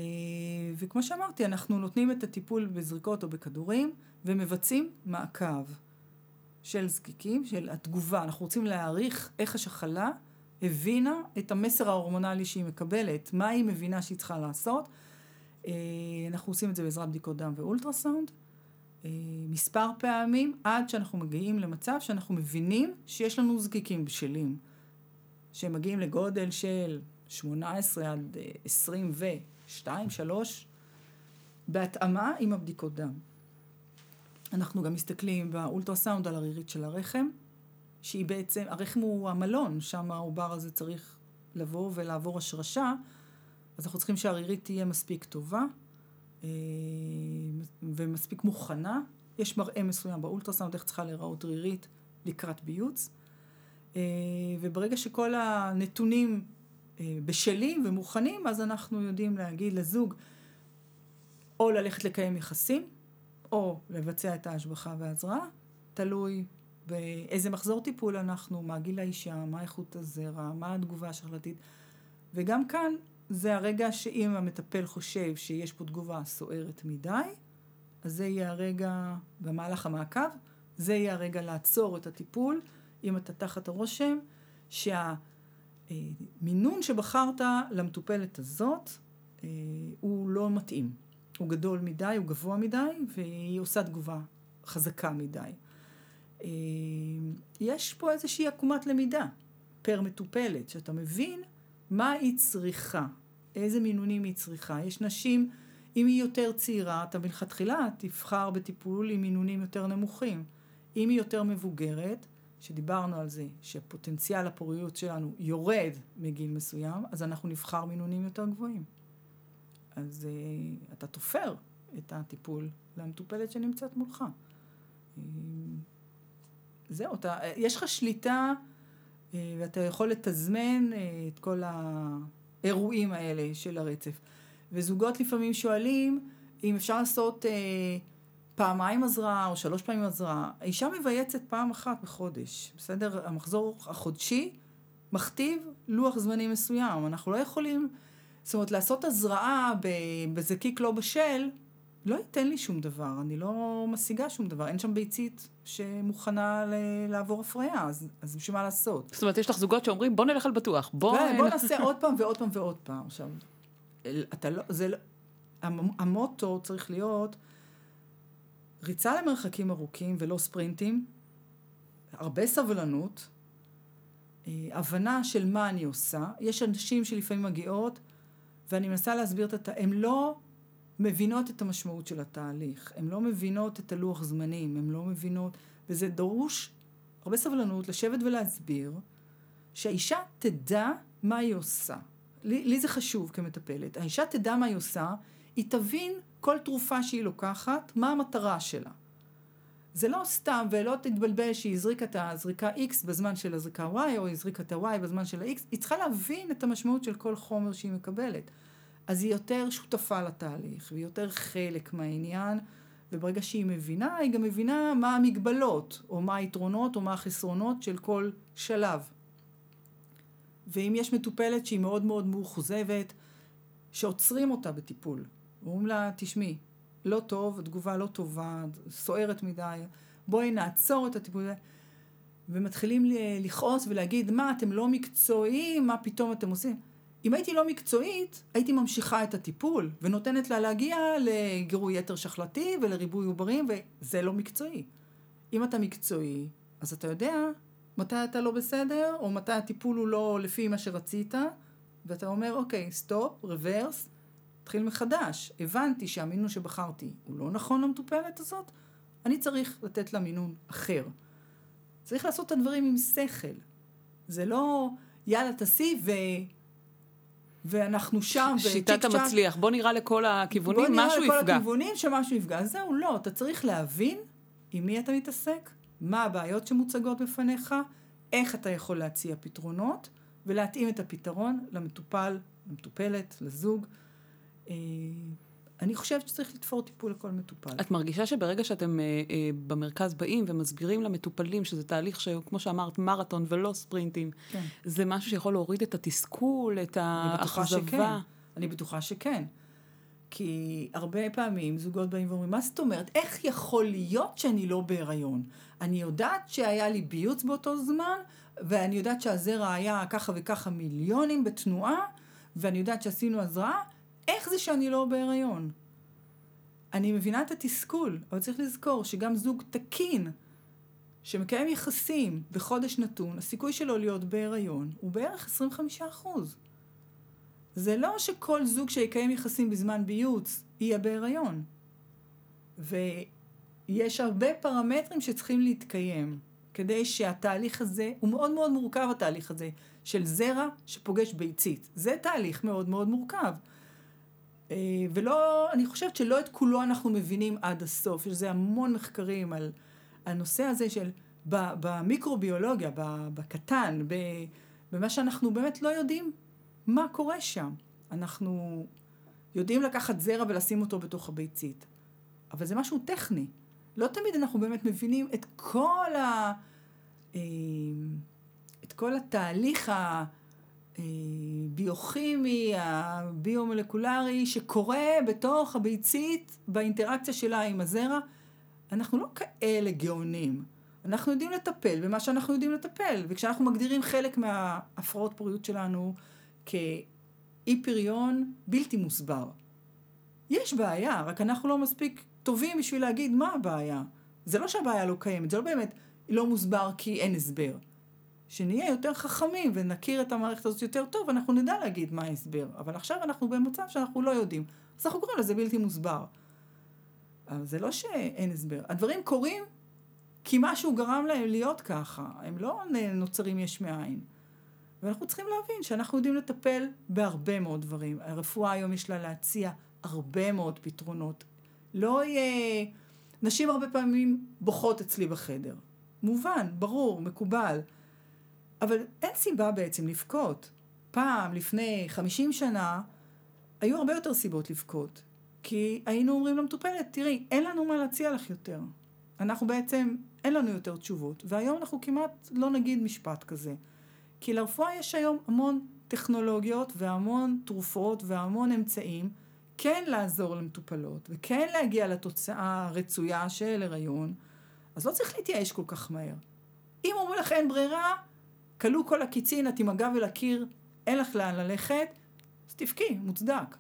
וכמו שאמרתי, אנחנו נותנים את הטיפול בזריקות או בכדורים ומבצעים מעקב של זקיקים, של התגובה. אנחנו רוצים להעריך איך השחלה הבינה את המסר ההורמונלי שהיא מקבלת, מה היא מבינה שהיא צריכה לעשות. אה, אנחנו עושים את זה בעזרת בדיקות דם ואולטרסאונד. אה, מספר פעמים עד שאנחנו מגיעים למצב שאנחנו מבינים שיש לנו זקיקים בשלים, שהם מגיעים לגודל של 18 עד 20 ו... שתיים, שלוש, בהתאמה עם הבדיקות דם. אנחנו גם מסתכלים באולטרסאונד על הרירית של הרחם, שהיא בעצם, הרחם הוא המלון, שם העובר הזה צריך לבוא ולעבור השרשה, אז אנחנו צריכים שהרירית תהיה מספיק טובה אה, ומספיק מוכנה. יש מראה מסוים באולטרסאונד איך צריכה להיראות רירית לקראת ביוץ. אה, וברגע שכל הנתונים בשלים ומוכנים, אז אנחנו יודעים להגיד לזוג או ללכת לקיים יחסים, או לבצע את ההשבחה וההזרעה, תלוי באיזה מחזור טיפול אנחנו, מה גיל האישה, מה איכות הזרע, מה התגובה השחלתית. וגם כאן זה הרגע שאם המטפל חושב שיש פה תגובה סוערת מדי, אז זה יהיה הרגע, במהלך המעקב, זה יהיה הרגע לעצור את הטיפול, אם אתה תחת הרושם, שה... המינון שבחרת למטופלת הזאת אה, הוא לא מתאים. הוא גדול מדי, הוא גבוה מדי, והיא עושה תגובה חזקה מדי. אה, יש פה איזושהי עקומת למידה פר מטופלת, שאתה מבין מה היא צריכה, איזה מינונים היא צריכה. יש נשים, אם היא יותר צעירה, אתה מלכתחילה תבחר בטיפול עם מינונים יותר נמוכים. אם היא יותר מבוגרת, שדיברנו על זה, שפוטנציאל הפוריות שלנו יורד מגיל מסוים, אז אנחנו נבחר מינונים יותר גבוהים. אז uh, אתה תופר את הטיפול למטופלת שנמצאת מולך. Uh, זהו, אתה, יש לך שליטה uh, ואתה יכול לתזמן uh, את כל האירועים האלה של הרצף. וזוגות לפעמים שואלים אם אפשר לעשות uh, פעמיים עזרה או שלוש פעמים עזרה. האישה מבייצת פעם אחת בחודש, בסדר? המחזור החודשי מכתיב לוח זמנים מסוים. אנחנו לא יכולים, זאת אומרת, לעשות הזרעה בזקיק לא בשל, לא ייתן לי שום דבר, אני לא משיגה שום דבר, אין שם ביצית שמוכנה ל- לעבור הפריה, אז, אז בשביל מה לעשות? זאת אומרת, יש לך זוגות שאומרים, בוא נלך על בטוח, בוא... בוא, בוא נעשה עוד פעם ועוד פעם ועוד פעם. עכשיו, אתה לא, זה לא, המוטו צריך להיות ריצה למרחקים ארוכים ולא ספרינטים, הרבה סבלנות, אה, הבנה של מה אני עושה. יש אנשים שלפעמים מגיעות, ואני מנסה להסביר את הת... הן לא מבינות את המשמעות של התהליך, הן לא מבינות את הלוח זמנים, הן לא מבינות, וזה דרוש הרבה סבלנות לשבת ולהסביר שהאישה תדע מה היא עושה. לי, לי זה חשוב כמטפלת. האישה תדע מה היא עושה, היא תבין כל תרופה שהיא לוקחת, מה המטרה שלה. זה לא סתם, ולא תתבלבל שהיא הזריקה את הזריקה X בזמן של הזריקה Y, או הזריקה את ה-Y בזמן של ה-X, היא צריכה להבין את המשמעות של כל חומר שהיא מקבלת. אז היא יותר שותפה לתהליך, והיא יותר חלק מהעניין, וברגע שהיא מבינה, היא גם מבינה מה המגבלות, או מה היתרונות, או מה החסרונות של כל שלב. ואם יש מטופלת שהיא מאוד מאוד מאוכזבת, שעוצרים אותה בטיפול, אומרים לה, תשמעי, לא טוב, התגובה לא טובה, סוערת מדי, בואי נעצור את הטיפול. ומתחילים לכעוס ולהגיד, מה, אתם לא מקצועיים, מה פתאום אתם עושים? אם הייתי לא מקצועית, הייתי ממשיכה את הטיפול, ונותנת לה להגיע לגירוי יתר שחלתי ולריבוי עוברים, וזה לא מקצועי. אם אתה מקצועי, אז אתה יודע מתי אתה לא בסדר, או מתי הטיפול הוא לא לפי מה שרצית, ואתה אומר, אוקיי, stop, reverse, תתחיל מחדש. הבנתי שהמינון שבחרתי הוא לא נכון למטופלת הזאת, אני צריך לתת לה מינון אחר. צריך לעשות את הדברים עם שכל. זה לא, יאללה, תעשי ו... ואנחנו שם, ש- שיטת המצליח, בוא נראה לכל הכיוונים, משהו יפגע. בוא נראה לכל הכיוונים שמשהו יפגע. זהו, לא, אתה צריך להבין עם מי אתה מתעסק, מה הבעיות שמוצגות בפניך, איך אתה יכול להציע פתרונות, ולהתאים את הפתרון למטופל, למטופלת, לזוג. אה, אני חושבת שצריך לתפור טיפול לכל מטופל. את מרגישה שברגע שאתם אה, אה, במרכז באים ומסבירים למטופלים שזה תהליך שכמו שאמרת, מרתון ולא ספרינטים, כן. זה משהו שיכול להוריד את התסכול, את האכזבה? שכן. אני בטוחה שכן. כי הרבה פעמים זוגות באים ואומרים, מה זאת אומרת? איך יכול להיות שאני לא בהיריון? אני יודעת שהיה לי ביוץ באותו זמן, ואני יודעת שהזרע היה ככה וככה מיליונים בתנועה, ואני יודעת שעשינו הזרעה, איך זה שאני לא בהיריון? אני מבינה את התסכול, אבל צריך לזכור שגם זוג תקין, שמקיים יחסים בחודש נתון, הסיכוי שלו להיות בהיריון הוא בערך 25 אחוז. זה לא שכל זוג שיקיים יחסים בזמן ביוץ יהיה בהיריון. ויש הרבה פרמטרים שצריכים להתקיים כדי שהתהליך הזה, הוא מאוד מאוד מורכב התהליך הזה, של זרע שפוגש ביצית. זה תהליך מאוד מאוד מורכב. אה, ולא, אני חושבת שלא את כולו אנחנו מבינים עד הסוף. יש לזה המון מחקרים על הנושא הזה של במיקרוביולוגיה, בקטן, במה שאנחנו באמת לא יודעים מה קורה שם. אנחנו יודעים לקחת זרע ולשים אותו בתוך הביצית, אבל זה משהו טכני. לא תמיד אנחנו באמת מבינים את כל ה... אה, את כל התהליך הביוכימי, הביומולקולרי, שקורה בתוך הביצית באינטראקציה שלה עם הזרע. אנחנו לא כאלה גאונים. אנחנו יודעים לטפל במה שאנחנו יודעים לטפל, וכשאנחנו מגדירים חלק מההפרעות פוריות שלנו כאי פריון בלתי מוסבר. יש בעיה, רק אנחנו לא מספיק טובים בשביל להגיד מה הבעיה. זה לא שהבעיה לא קיימת, זה לא באמת לא מוסבר כי אין הסבר. שנהיה יותר חכמים ונכיר את המערכת הזאת יותר טוב, אנחנו נדע להגיד מה ההסבר. אבל עכשיו אנחנו במצב שאנחנו לא יודעים. אז אנחנו קוראים לזה בלתי מוסבר. אבל זה לא שאין הסבר. הדברים קורים כי משהו גרם להם להיות ככה. הם לא נוצרים יש מאין. ואנחנו צריכים להבין שאנחנו יודעים לטפל בהרבה מאוד דברים. הרפואה היום יש לה להציע הרבה מאוד פתרונות. לא יהיה... נשים הרבה פעמים בוכות אצלי בחדר. מובן, ברור, מקובל. אבל אין סיבה בעצם לבכות. פעם, לפני 50 שנה, היו הרבה יותר סיבות לבכות. כי היינו אומרים למטופלת, תראי, אין לנו מה להציע לך יותר. אנחנו בעצם, אין לנו יותר תשובות. והיום אנחנו כמעט לא נגיד משפט כזה. כי לרפואה יש היום המון טכנולוגיות והמון תרופות והמון אמצעים כן לעזור למטופלות וכן להגיע לתוצאה הרצויה של הריון, אז לא צריך להתייאש כל כך מהר. אם אומרים לך אין ברירה, כלו כל הקיצין, את עם הגב אל הקיר, אין לך לאן ללכת, אז תבכי, מוצדק.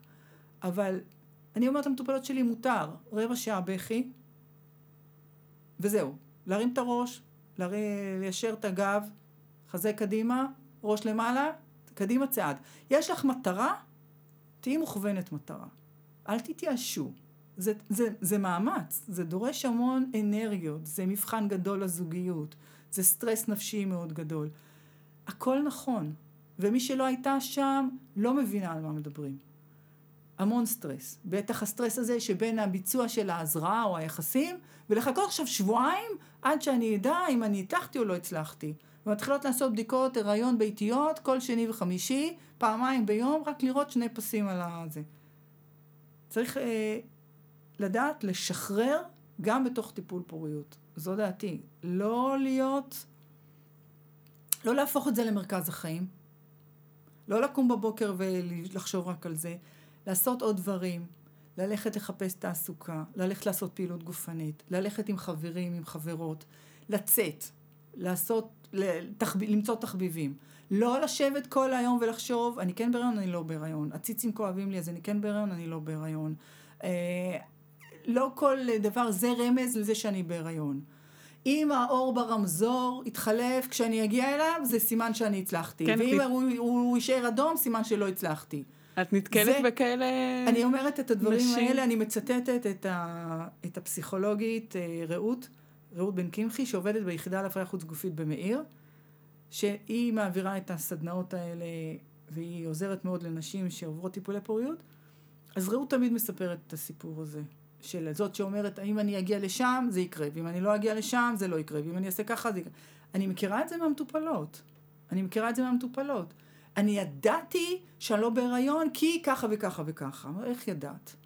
אבל אני אומרת למטופלות שלי, מותר רבע שעה בכי, וזהו. להרים את הראש, ליישר את הגב, חזה קדימה, ראש למעלה, קדימה צעד. יש לך מטרה, תהיי מוכוונת מטרה. אל תתייאשו. זה, זה, זה מאמץ, זה דורש המון אנרגיות, זה מבחן גדול לזוגיות, זה סטרס נפשי מאוד גדול. הכל נכון, ומי שלא הייתה שם לא מבינה על מה מדברים. המון סטרס. בטח הסטרס הזה שבין הביצוע של ההזרעה או היחסים, ולחכות עכשיו שבועיים עד שאני אדע אם אני הצלחתי או לא הצלחתי. ומתחילות לעשות בדיקות הריון ביתיות כל שני וחמישי, פעמיים ביום, רק לראות שני פסים על הזה. צריך אה, לדעת לשחרר גם בתוך טיפול פוריות. זו דעתי. לא להיות, לא להפוך את זה למרכז החיים. לא לקום בבוקר ולחשוב רק על זה. לעשות עוד דברים. ללכת לחפש תעסוקה, ללכת לעשות פעילות גופנית, ללכת עם חברים, עם חברות, לצאת, לעשות, לתחב... למצוא תחביבים. לא לשבת כל היום ולחשוב, אני כן בהריון, אני לא בהריון. הציצים כואבים לי, אז אני כן בהריון, אני לא בהריון. אה, לא כל דבר זה רמז לזה שאני בהריון. אם האור ברמזור יתחלף כשאני אגיע אליו, זה סימן שאני הצלחתי. כן, ואם הוא, הוא יישאר אדום, סימן שלא הצלחתי. את נתקלת זה, בכאלה אני אומרת את הדברים נשים. האלה, אני מצטטת את, ה, את הפסיכולוגית אה, רעות, רעות בן קמחי, שעובדת ביחידה להפריה חוץ גופית במאיר, שהיא מעבירה את הסדנאות האלה, והיא עוזרת מאוד לנשים שעוברות טיפולי פוריות. אז רעות תמיד מספרת את הסיפור הזה. של זאת שאומרת, האם אני אגיע לשם, זה יקרה, ואם אני לא אגיע לשם, זה לא יקרה, ואם אני אעשה ככה, זה יקרה. אני מכירה את זה מהמטופלות. אני מכירה את זה מהמטופלות. אני ידעתי שאני לא בהיריון כי ככה וככה וככה. איך ידעת?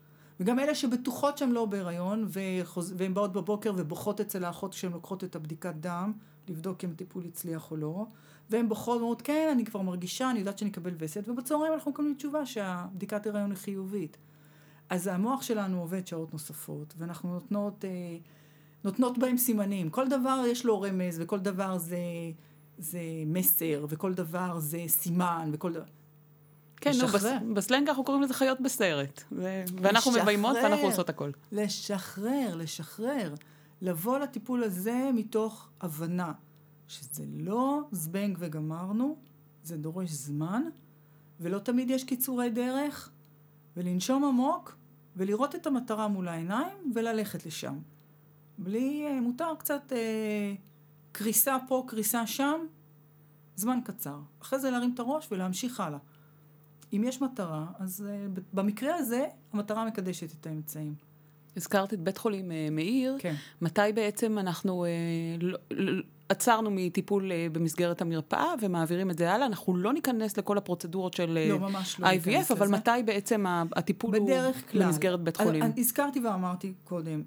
וגם אלה שבטוחות שהן לא בהיריון וחוז... והן באות בבוקר ובוכות אצל האחות כשהן לוקחות את הבדיקת דם, לבדוק אם טיפול הצליח או לא, והן בוכות ואומרות כן אני כבר מרגישה, אני יודעת שאני אקבל וסת, ובצהריים אנחנו מקבלים תשובה שהבדיקת הריון היא חיובית. אז המוח שלנו עובד שעות נוספות, ואנחנו נותנות, אה, נותנות בהם סימנים. כל דבר יש לו רמז, וכל דבר זה, זה מסר, וכל דבר זה סימן, וכל דבר... כן, נו, בס, בסלנג אנחנו קוראים לזה חיות בסרט. ו... ואנחנו מביימות ואנחנו עושות הכל. לשחרר, לשחרר. לבוא לטיפול הזה מתוך הבנה שזה לא זבנג וגמרנו, זה דורש זמן, ולא תמיד יש קיצורי דרך, ולנשום עמוק, ולראות את המטרה מול העיניים, וללכת לשם. בלי, אה, מותר קצת אה, קריסה פה, קריסה שם, זמן קצר. אחרי זה להרים את הראש ולהמשיך הלאה. אם יש מטרה, אז uh, במקרה הזה המטרה מקדשת את האמצעים. הזכרת את בית חולים uh, מאיר. כן. מתי בעצם אנחנו לא, לא, עצרנו מטיפול uh, במסגרת המרפאה ומעבירים את זה הלאה? אנחנו לא ניכנס לכל הפרוצדורות של לא, ממש לא IVF, אבל לזה. מתי בעצם הטיפול הוא כלל, במסגרת בית חולים? הזכרתי ואמרתי קודם,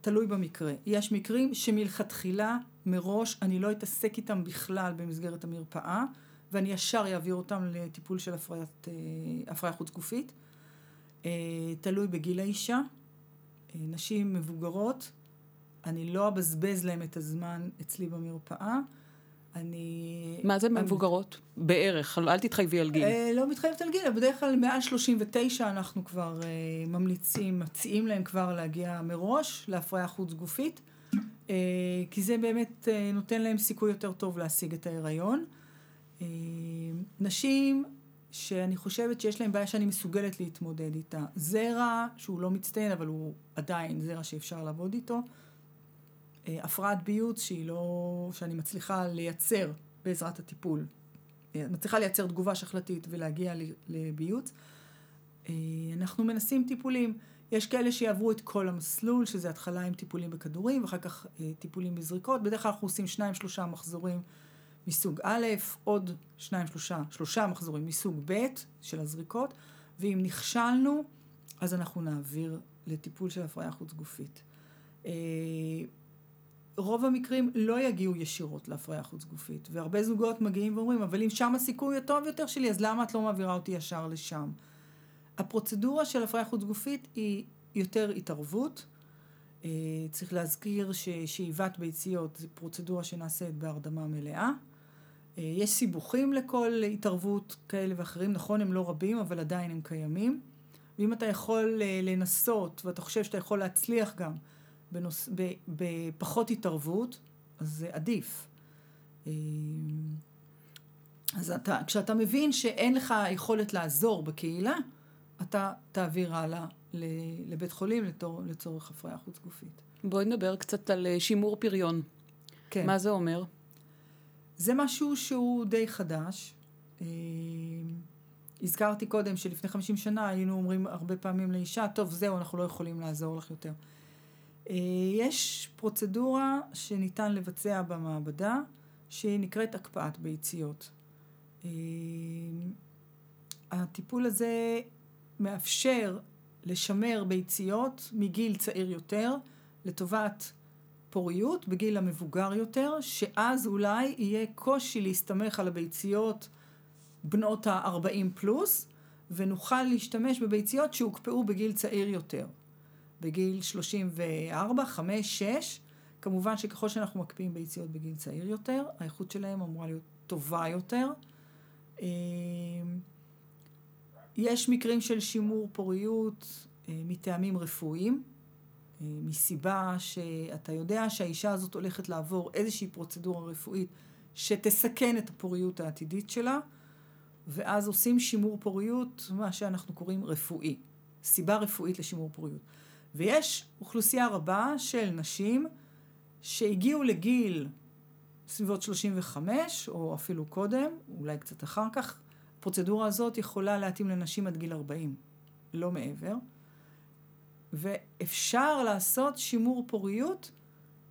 תלוי במקרה. יש מקרים שמלכתחילה, מראש, אני לא אתעסק איתם בכלל במסגרת המרפאה. ואני ישר אעביר אותם לטיפול של הפריית, אה, הפריה חוץ גופית. אה, תלוי בגיל האישה. אה, נשים מבוגרות, אני לא אבזבז להם את הזמן אצלי במרפאה. אני... מה זה מבוגרות? אני... בערך, אל תתחייבי על גיל. אה, לא מתחייבת על גיל, בדרך כלל מעל 39 אנחנו כבר אה, ממליצים, מציעים להם כבר להגיע מראש להפריה חוץ גופית, אה, כי זה באמת אה, נותן להם סיכוי יותר טוב להשיג את ההיריון. אה, נשים שאני חושבת שיש להם בעיה שאני מסוגלת להתמודד איתה. זרע שהוא לא מצטיין, אבל הוא עדיין זרע שאפשר לעבוד איתו. אה, הפרעת ביוץ שהיא לא, שאני מצליחה לייצר בעזרת הטיפול. אה, מצליחה לייצר תגובה שחלתית ולהגיע לביוץ. אנחנו מנסים טיפולים. יש כאלה שיעברו את כל המסלול, שזה התחלה עם טיפולים בכדורים, ואחר כך טיפולים בזריקות. בדרך כלל אנחנו עושים שניים, שלושה מחזורים מסוג א', עוד שניים, שלושה, שלושה מחזורים מסוג ב' של הזריקות, ואם נכשלנו, אז אנחנו נעביר לטיפול של הפריה חוץ גופית. רוב המקרים לא יגיעו ישירות להפריה חוץ גופית, והרבה זוגות מגיעים ואומרים, אבל אם שם הסיכוי הטוב יותר שלי, אז למה את לא מעבירה אותי ישר לשם? הפרוצדורה של הפריה חוץ גופית היא יותר התערבות. אה, צריך להזכיר ששאיבת ביציות זו פרוצדורה שנעשית בהרדמה מלאה. אה, יש סיבוכים לכל התערבות כאלה ואחרים, נכון הם לא רבים, אבל עדיין הם קיימים. ואם אתה יכול אה, לנסות, ואתה חושב שאתה יכול להצליח גם בנוס... בפחות התערבות, אז זה עדיף. אז אתה, כשאתה מבין שאין לך יכולת לעזור בקהילה, אתה תעביר הלאה לבית חולים לתור, לצורך הפריה חוץ גופית. בואי נדבר קצת על אה, שימור פריון. כן. מה זה אומר? זה משהו שהוא די חדש. אה, הזכרתי קודם שלפני 50 שנה היינו אומרים הרבה פעמים לאישה, טוב זהו, אנחנו לא יכולים לעזור לך יותר. אה, יש פרוצדורה שניתן לבצע במעבדה שהיא נקראת הקפאת ביציות. הטיפול הזה מאפשר לשמר ביציות מגיל צעיר יותר לטובת פוריות בגיל המבוגר יותר, שאז אולי יהיה קושי להסתמך על הביציות בנות ה-40 פלוס, ונוכל להשתמש בביציות שהוקפאו בגיל צעיר יותר. בגיל 34, 5, 6, כמובן שככל שאנחנו מקפיאים ביציות בגיל צעיר יותר, האיכות שלהם אמורה להיות טובה יותר. אמ, יש מקרים של שימור פוריות אה, מטעמים רפואיים, אה, מסיבה שאתה יודע שהאישה הזאת הולכת לעבור איזושהי פרוצדורה רפואית שתסכן את הפוריות העתידית שלה, ואז עושים שימור פוריות, מה שאנחנו קוראים רפואי, סיבה רפואית לשימור פוריות. ויש אוכלוסייה רבה של נשים שהגיעו לגיל סביבות 35, או אפילו קודם, אולי קצת אחר כך, הפרוצדורה הזאת יכולה להתאים לנשים עד גיל 40, לא מעבר. ואפשר לעשות שימור פוריות,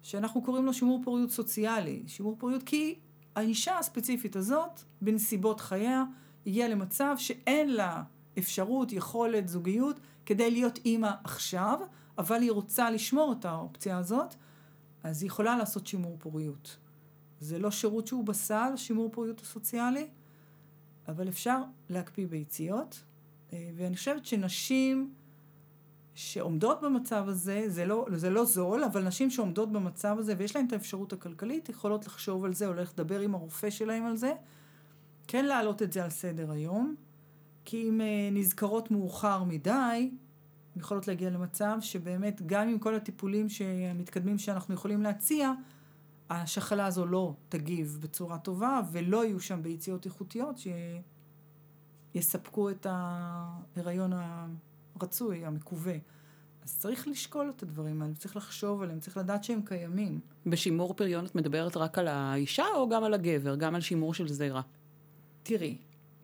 שאנחנו קוראים לו שימור פוריות סוציאלי. שימור פוריות כי האישה הספציפית הזאת, בנסיבות חייה, הגיעה למצב שאין לה אפשרות, יכולת, זוגיות, כדי להיות אימא עכשיו, אבל היא רוצה לשמור את האופציה הזאת, אז היא יכולה לעשות שימור פוריות. זה לא שירות שהוא בסל, שימור פוריות הסוציאלי, אבל אפשר להקפיא ביציות, אה, ואני חושבת שנשים שעומדות במצב הזה, זה לא, זה לא זול, אבל נשים שעומדות במצב הזה ויש להן את האפשרות הכלכלית, יכולות לחשוב על זה, או ללכת לדבר עם הרופא שלהם על זה, כן להעלות את זה על סדר היום, כי אם אה, נזכרות מאוחר מדי, יכולות להגיע למצב שבאמת גם עם כל הטיפולים המתקדמים שאנחנו יכולים להציע, השחלה הזו לא תגיב בצורה טובה ולא יהיו שם ביציות איכותיות שיספקו את ההיריון הרצוי, המקווה. אז צריך לשקול את הדברים האלה, צריך לחשוב עליהם, צריך לדעת שהם קיימים. בשימור פריון את מדברת רק על האישה או גם על הגבר? גם על שימור של זרע? תראי,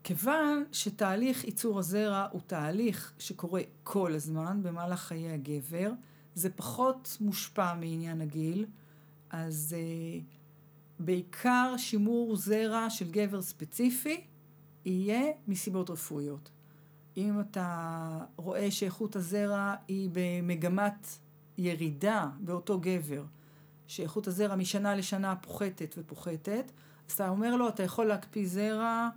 כיוון שתהליך ייצור הזרע הוא תהליך שקורה כל הזמן במהלך חיי הגבר, זה פחות מושפע מעניין הגיל. אז uh, בעיקר שימור זרע של גבר ספציפי יהיה מסיבות רפואיות. אם אתה רואה שאיכות הזרע היא במגמת ירידה באותו גבר, שאיכות הזרע משנה לשנה פוחתת ופוחתת, אז אתה אומר לו, אתה יכול להקפיא זרע,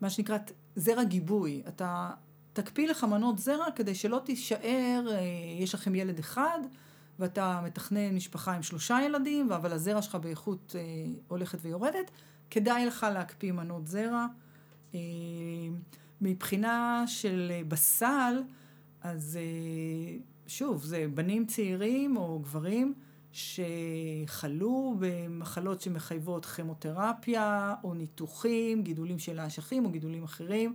מה שנקרא זרע גיבוי. אתה תקפיא לך מנות זרע כדי שלא תישאר, אה, יש לכם ילד אחד, ואתה מתכנן משפחה עם שלושה ילדים, אבל הזרע שלך באיכות אה, הולכת ויורדת, כדאי לך להקפיא מנות זרע. אה, מבחינה של אה, בסל, אז אה, שוב, זה בנים צעירים או גברים שחלו במחלות שמחייבות כימותרפיה או ניתוחים, גידולים של האשכים או גידולים אחרים,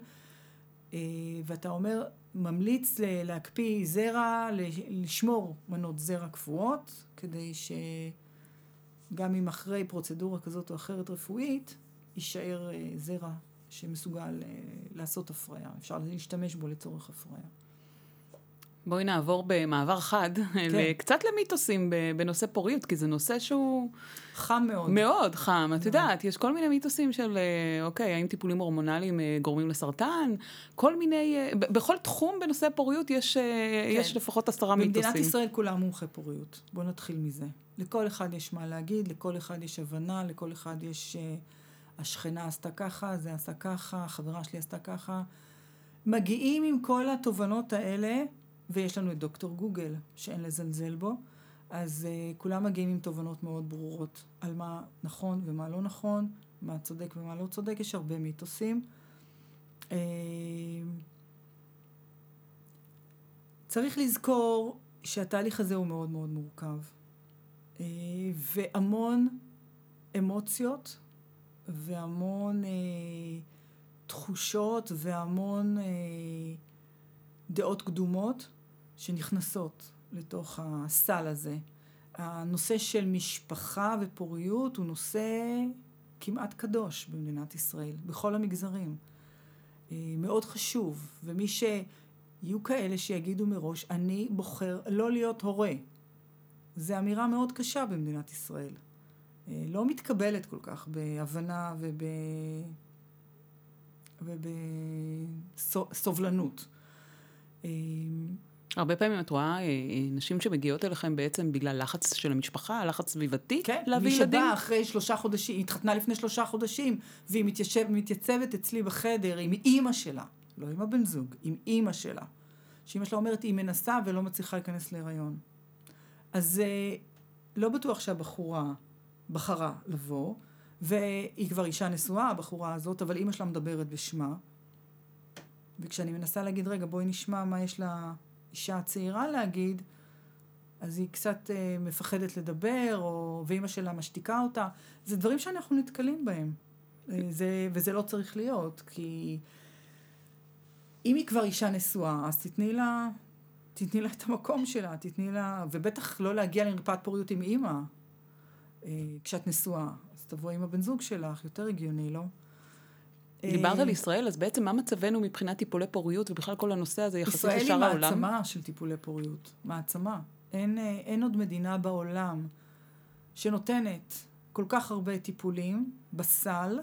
אה, ואתה אומר, ממליץ להקפיא זרע, לשמור מנות זרע קבועות, כדי שגם אם אחרי פרוצדורה כזאת או אחרת רפואית, יישאר אה, זרע שמסוגל אה, לעשות הפריה. אפשר להשתמש בו לצורך הפריה. בואי נעבור במעבר חד, כן. קצת למיתוסים בנושא פוריות, כי זה נושא שהוא... חם מאוד. מאוד חם. את יודעת, יש כל מיני מיתוסים של, אה, אוקיי, האם טיפולים הורמונליים אה, גורמים לסרטן? כל מיני... אה, בכל תחום בנושא פוריות יש, כן. יש לפחות עשרה מיתוסים. במדינת ישראל כולם מומחי פוריות. בואו נתחיל מזה. לכל אחד יש מה להגיד, לכל אחד יש הבנה, לכל אחד יש... השכנה עשתה ככה, זה עשה ככה, החברה שלי עשתה ככה. מגיעים עם כל התובנות האלה ויש לנו את דוקטור גוגל, שאין לזלזל בו, אז uh, כולם מגיעים עם תובנות מאוד ברורות על מה נכון ומה לא נכון, מה צודק ומה לא צודק, יש הרבה מיתוסים. Uh, צריך לזכור שהתהליך הזה הוא מאוד מאוד מורכב, uh, והמון אמוציות והמון uh, תחושות והמון uh, דעות קדומות שנכנסות לתוך הסל הזה. הנושא של משפחה ופוריות הוא נושא כמעט קדוש במדינת ישראל, בכל המגזרים. אה, מאוד חשוב, ומי שיהיו כאלה שיגידו מראש, אני בוחר לא להיות הורה. זו אמירה מאוד קשה במדינת ישראל. אה, לא מתקבלת כל כך בהבנה וב... ובסובלנות. הרבה פעמים את רואה אה, אה, נשים שמגיעות אליכם בעצם בגלל לחץ של המשפחה, לחץ סביבתי, כן, להביא ילדים? כן, מי שבא אחרי שלושה חודשים, היא התחתנה לפני שלושה חודשים, והיא מתיישב, מתייצבת אצלי בחדר עם אימא שלה, לא עם הבן זוג, עם אימא שלה. שאימא שלה אומרת, היא מנסה ולא מצליחה להיכנס להיריון. אז אה, לא בטוח שהבחורה בחרה לבוא, והיא כבר אישה נשואה, הבחורה הזאת, אבל אימא שלה מדברת בשמה. וכשאני מנסה להגיד, רגע, בואי נשמע מה יש לה... אישה צעירה להגיד, אז היא קצת אה, מפחדת לדבר, או, ואימא שלה משתיקה אותה. זה דברים שאנחנו נתקלים בהם. אה, זה, וזה לא צריך להיות, כי אם היא כבר אישה נשואה, אז תתני לה, תתני לה את המקום שלה, תתני לה, ובטח לא להגיע למרפאת פוריות עם אימא אה, כשאת נשואה. אז תבואי עם הבן זוג שלך, יותר הגיוני, לא? דיברת על ישראל, אז בעצם מה מצבנו מבחינת טיפולי פוריות ובכלל כל הנושא הזה יחסית לשאר העולם? ישראל היא מעצמה של טיפולי פוריות, מעצמה. אין, אה, אין עוד מדינה בעולם שנותנת כל כך הרבה טיפולים בסל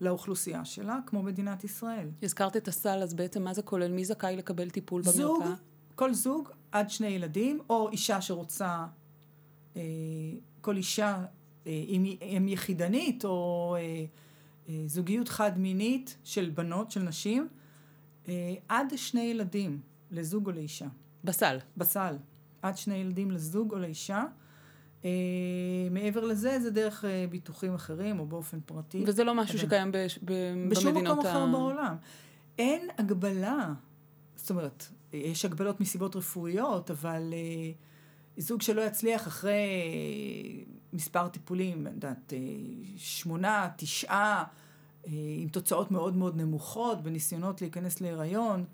לאוכלוסייה שלה, כמו מדינת ישראל. הזכרת את הסל, אז בעצם מה זה כולל? מי זכאי לקבל טיפול במרפאה? זוג, כל זוג עד שני ילדים, או אישה שרוצה, אה, כל אישה, אה, אם היא יחידנית, או... אה, אה, זוגיות חד-מינית של בנות, של נשים, אה, עד שני ילדים לזוג או לאישה. בסל. בסל. עד שני ילדים לזוג או לאישה. Uh, מעבר לזה, זה דרך ביטוחים אחרים או באופן פרטי. וזה לא משהו שקיים ב, בשום במדינות מקום ה... אחר בעולם. אין הגבלה, זאת אומרת, יש הגבלות מסיבות רפואיות, אבל uh, זוג שלא יצליח אחרי מספר טיפולים, אני יודעת, אה, שמונה, תשעה, אה, עם תוצאות מאוד מאוד נמוכות בניסיונות להיכנס להיריון,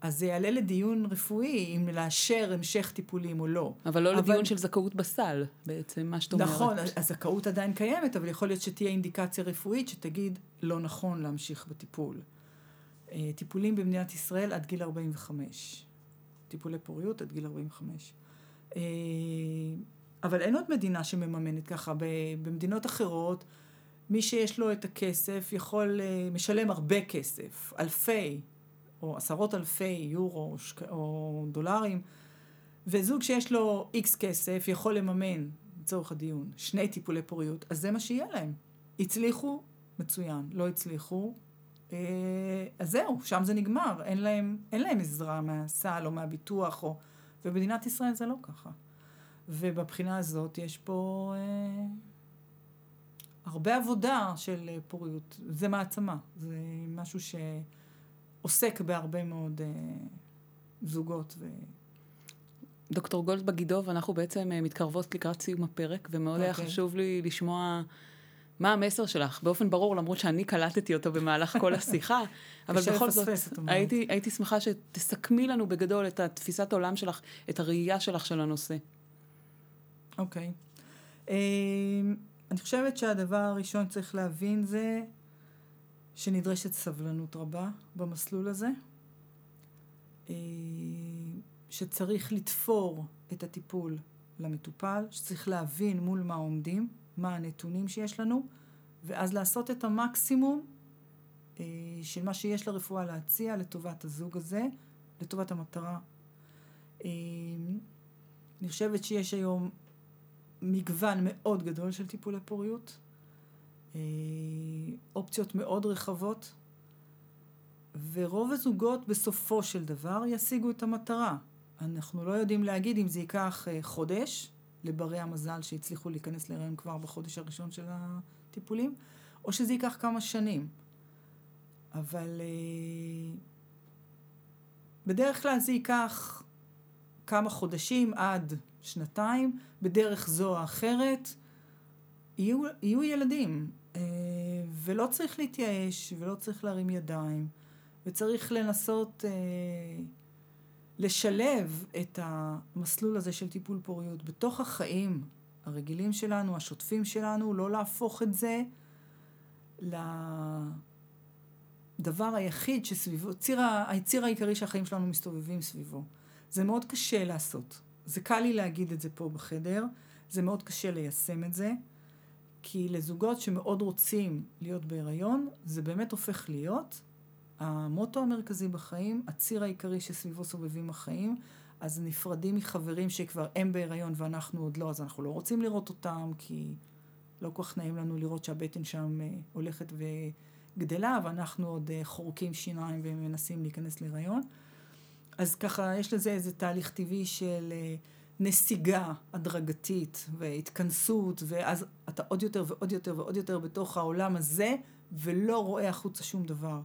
אז זה יעלה לדיון רפואי אם לאשר המשך טיפולים או לא. אבל לא אבל... לדיון של זכאות בסל, בעצם, מה שאת אומרת. נכון, הזכאות עדיין קיימת, אבל יכול להיות שתהיה אינדיקציה רפואית שתגיד לא נכון להמשיך בטיפול. אה, טיפולים במדינת ישראל עד גיל 45. טיפולי פוריות עד גיל 45. אבל אין עוד מדינה שמממנת ככה. במדינות אחרות, מי שיש לו את הכסף יכול, אה, משלם הרבה כסף, אלפי, או עשרות אלפי יורו או דולרים, וזוג שיש לו איקס כסף יכול לממן, לצורך הדיון, שני טיפולי פוריות, אז זה מה שיהיה להם. הצליחו, מצוין. לא הצליחו, אה, אז זהו, שם זה נגמר. אין להם, אין להם עזרה מהסל או מהביטוח, או... ובמדינת ישראל זה לא ככה. ובבחינה הזאת יש פה אה, הרבה עבודה של אה, פוריות. זה מעצמה, זה משהו שעוסק בהרבה מאוד אה, זוגות. ו... דוקטור גולד בגידוב, אנחנו בעצם אה, מתקרבות לקראת סיום הפרק, ומאוד okay. היה אוקיי. חשוב לי לשמוע מה המסר שלך, באופן ברור, למרות שאני קלטתי אותו במהלך כל השיחה, אבל בכל זאת, הייתי, הייתי שמחה שתסכמי לנו בגדול את התפיסת העולם שלך, את הראייה שלך של הנושא. אוקיי. Okay. אמ, אני חושבת שהדבר הראשון שצריך להבין זה שנדרשת סבלנות רבה במסלול הזה. אמ, שצריך לתפור את הטיפול למטופל, שצריך להבין מול מה עומדים, מה הנתונים שיש לנו, ואז לעשות את המקסימום אה, של מה שיש לרפואה להציע לטובת הזוג הזה, לטובת המטרה. אה, אני חושבת שיש היום מגוון מאוד גדול של טיפולי פוריות, אה, אופציות מאוד רחבות, ורוב הזוגות בסופו של דבר ישיגו את המטרה. אנחנו לא יודעים להגיד אם זה ייקח חודש לברי המזל שהצליחו להיכנס להיריון כבר בחודש הראשון של הטיפולים, או שזה ייקח כמה שנים. אבל אה, בדרך כלל זה ייקח כמה חודשים עד שנתיים, בדרך זו או אחרת, יהיו, יהיו ילדים. אה, ולא צריך להתייאש, ולא צריך להרים ידיים, וצריך לנסות אה, לשלב את המסלול הזה של טיפול פוריות בתוך החיים הרגילים שלנו, השוטפים שלנו, לא להפוך את זה לדבר היחיד שסביבו, ציר, הציר העיקרי שהחיים שלנו מסתובבים סביבו. זה מאוד קשה לעשות. זה קל לי להגיד את זה פה בחדר, זה מאוד קשה ליישם את זה, כי לזוגות שמאוד רוצים להיות בהיריון, זה באמת הופך להיות המוטו המרכזי בחיים, הציר העיקרי שסביבו סובבים החיים, אז נפרדים מחברים שכבר הם בהיריון ואנחנו עוד לא, אז אנחנו לא רוצים לראות אותם, כי לא כל כך נעים לנו לראות שהבטן שם אה, הולכת וגדלה, ואנחנו עוד אה, חורקים שיניים ומנסים להיכנס להיריון. אז ככה, יש לזה איזה תהליך טבעי של אה, נסיגה הדרגתית והתכנסות, ואז אתה עוד יותר ועוד יותר ועוד יותר בתוך העולם הזה, ולא רואה החוצה שום דבר.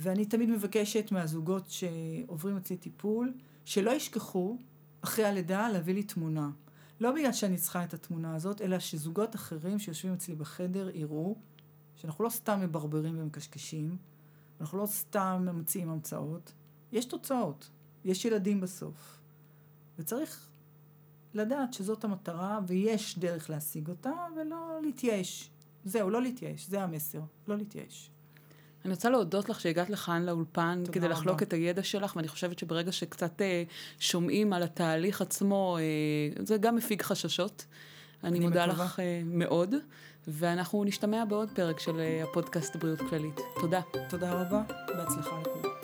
ואני תמיד מבקשת מהזוגות שעוברים אצלי טיפול, שלא ישכחו אחרי הלידה להביא לי תמונה. לא בגלל שאני צריכה את התמונה הזאת, אלא שזוגות אחרים שיושבים אצלי בחדר יראו שאנחנו לא סתם מברברים ומקשקשים, אנחנו לא סתם ממציאים המצאות, יש תוצאות, יש ילדים בסוף. וצריך לדעת שזאת המטרה ויש דרך להשיג אותה ולא להתייאש. זהו, לא להתייאש, זה המסר, לא להתייאש. אני רוצה להודות לך שהגעת לכאן לאולפן כדי רבה. לחלוק את הידע שלך, ואני חושבת שברגע שקצת אה, שומעים על התהליך עצמו, אה, זה גם מפיג חששות. אני, אני מודה מקווה. לך אה, מאוד, ואנחנו נשתמע בעוד פרק של הפודקאסט בריאות כללית. תודה. תודה רבה, בהצלחה לכולם.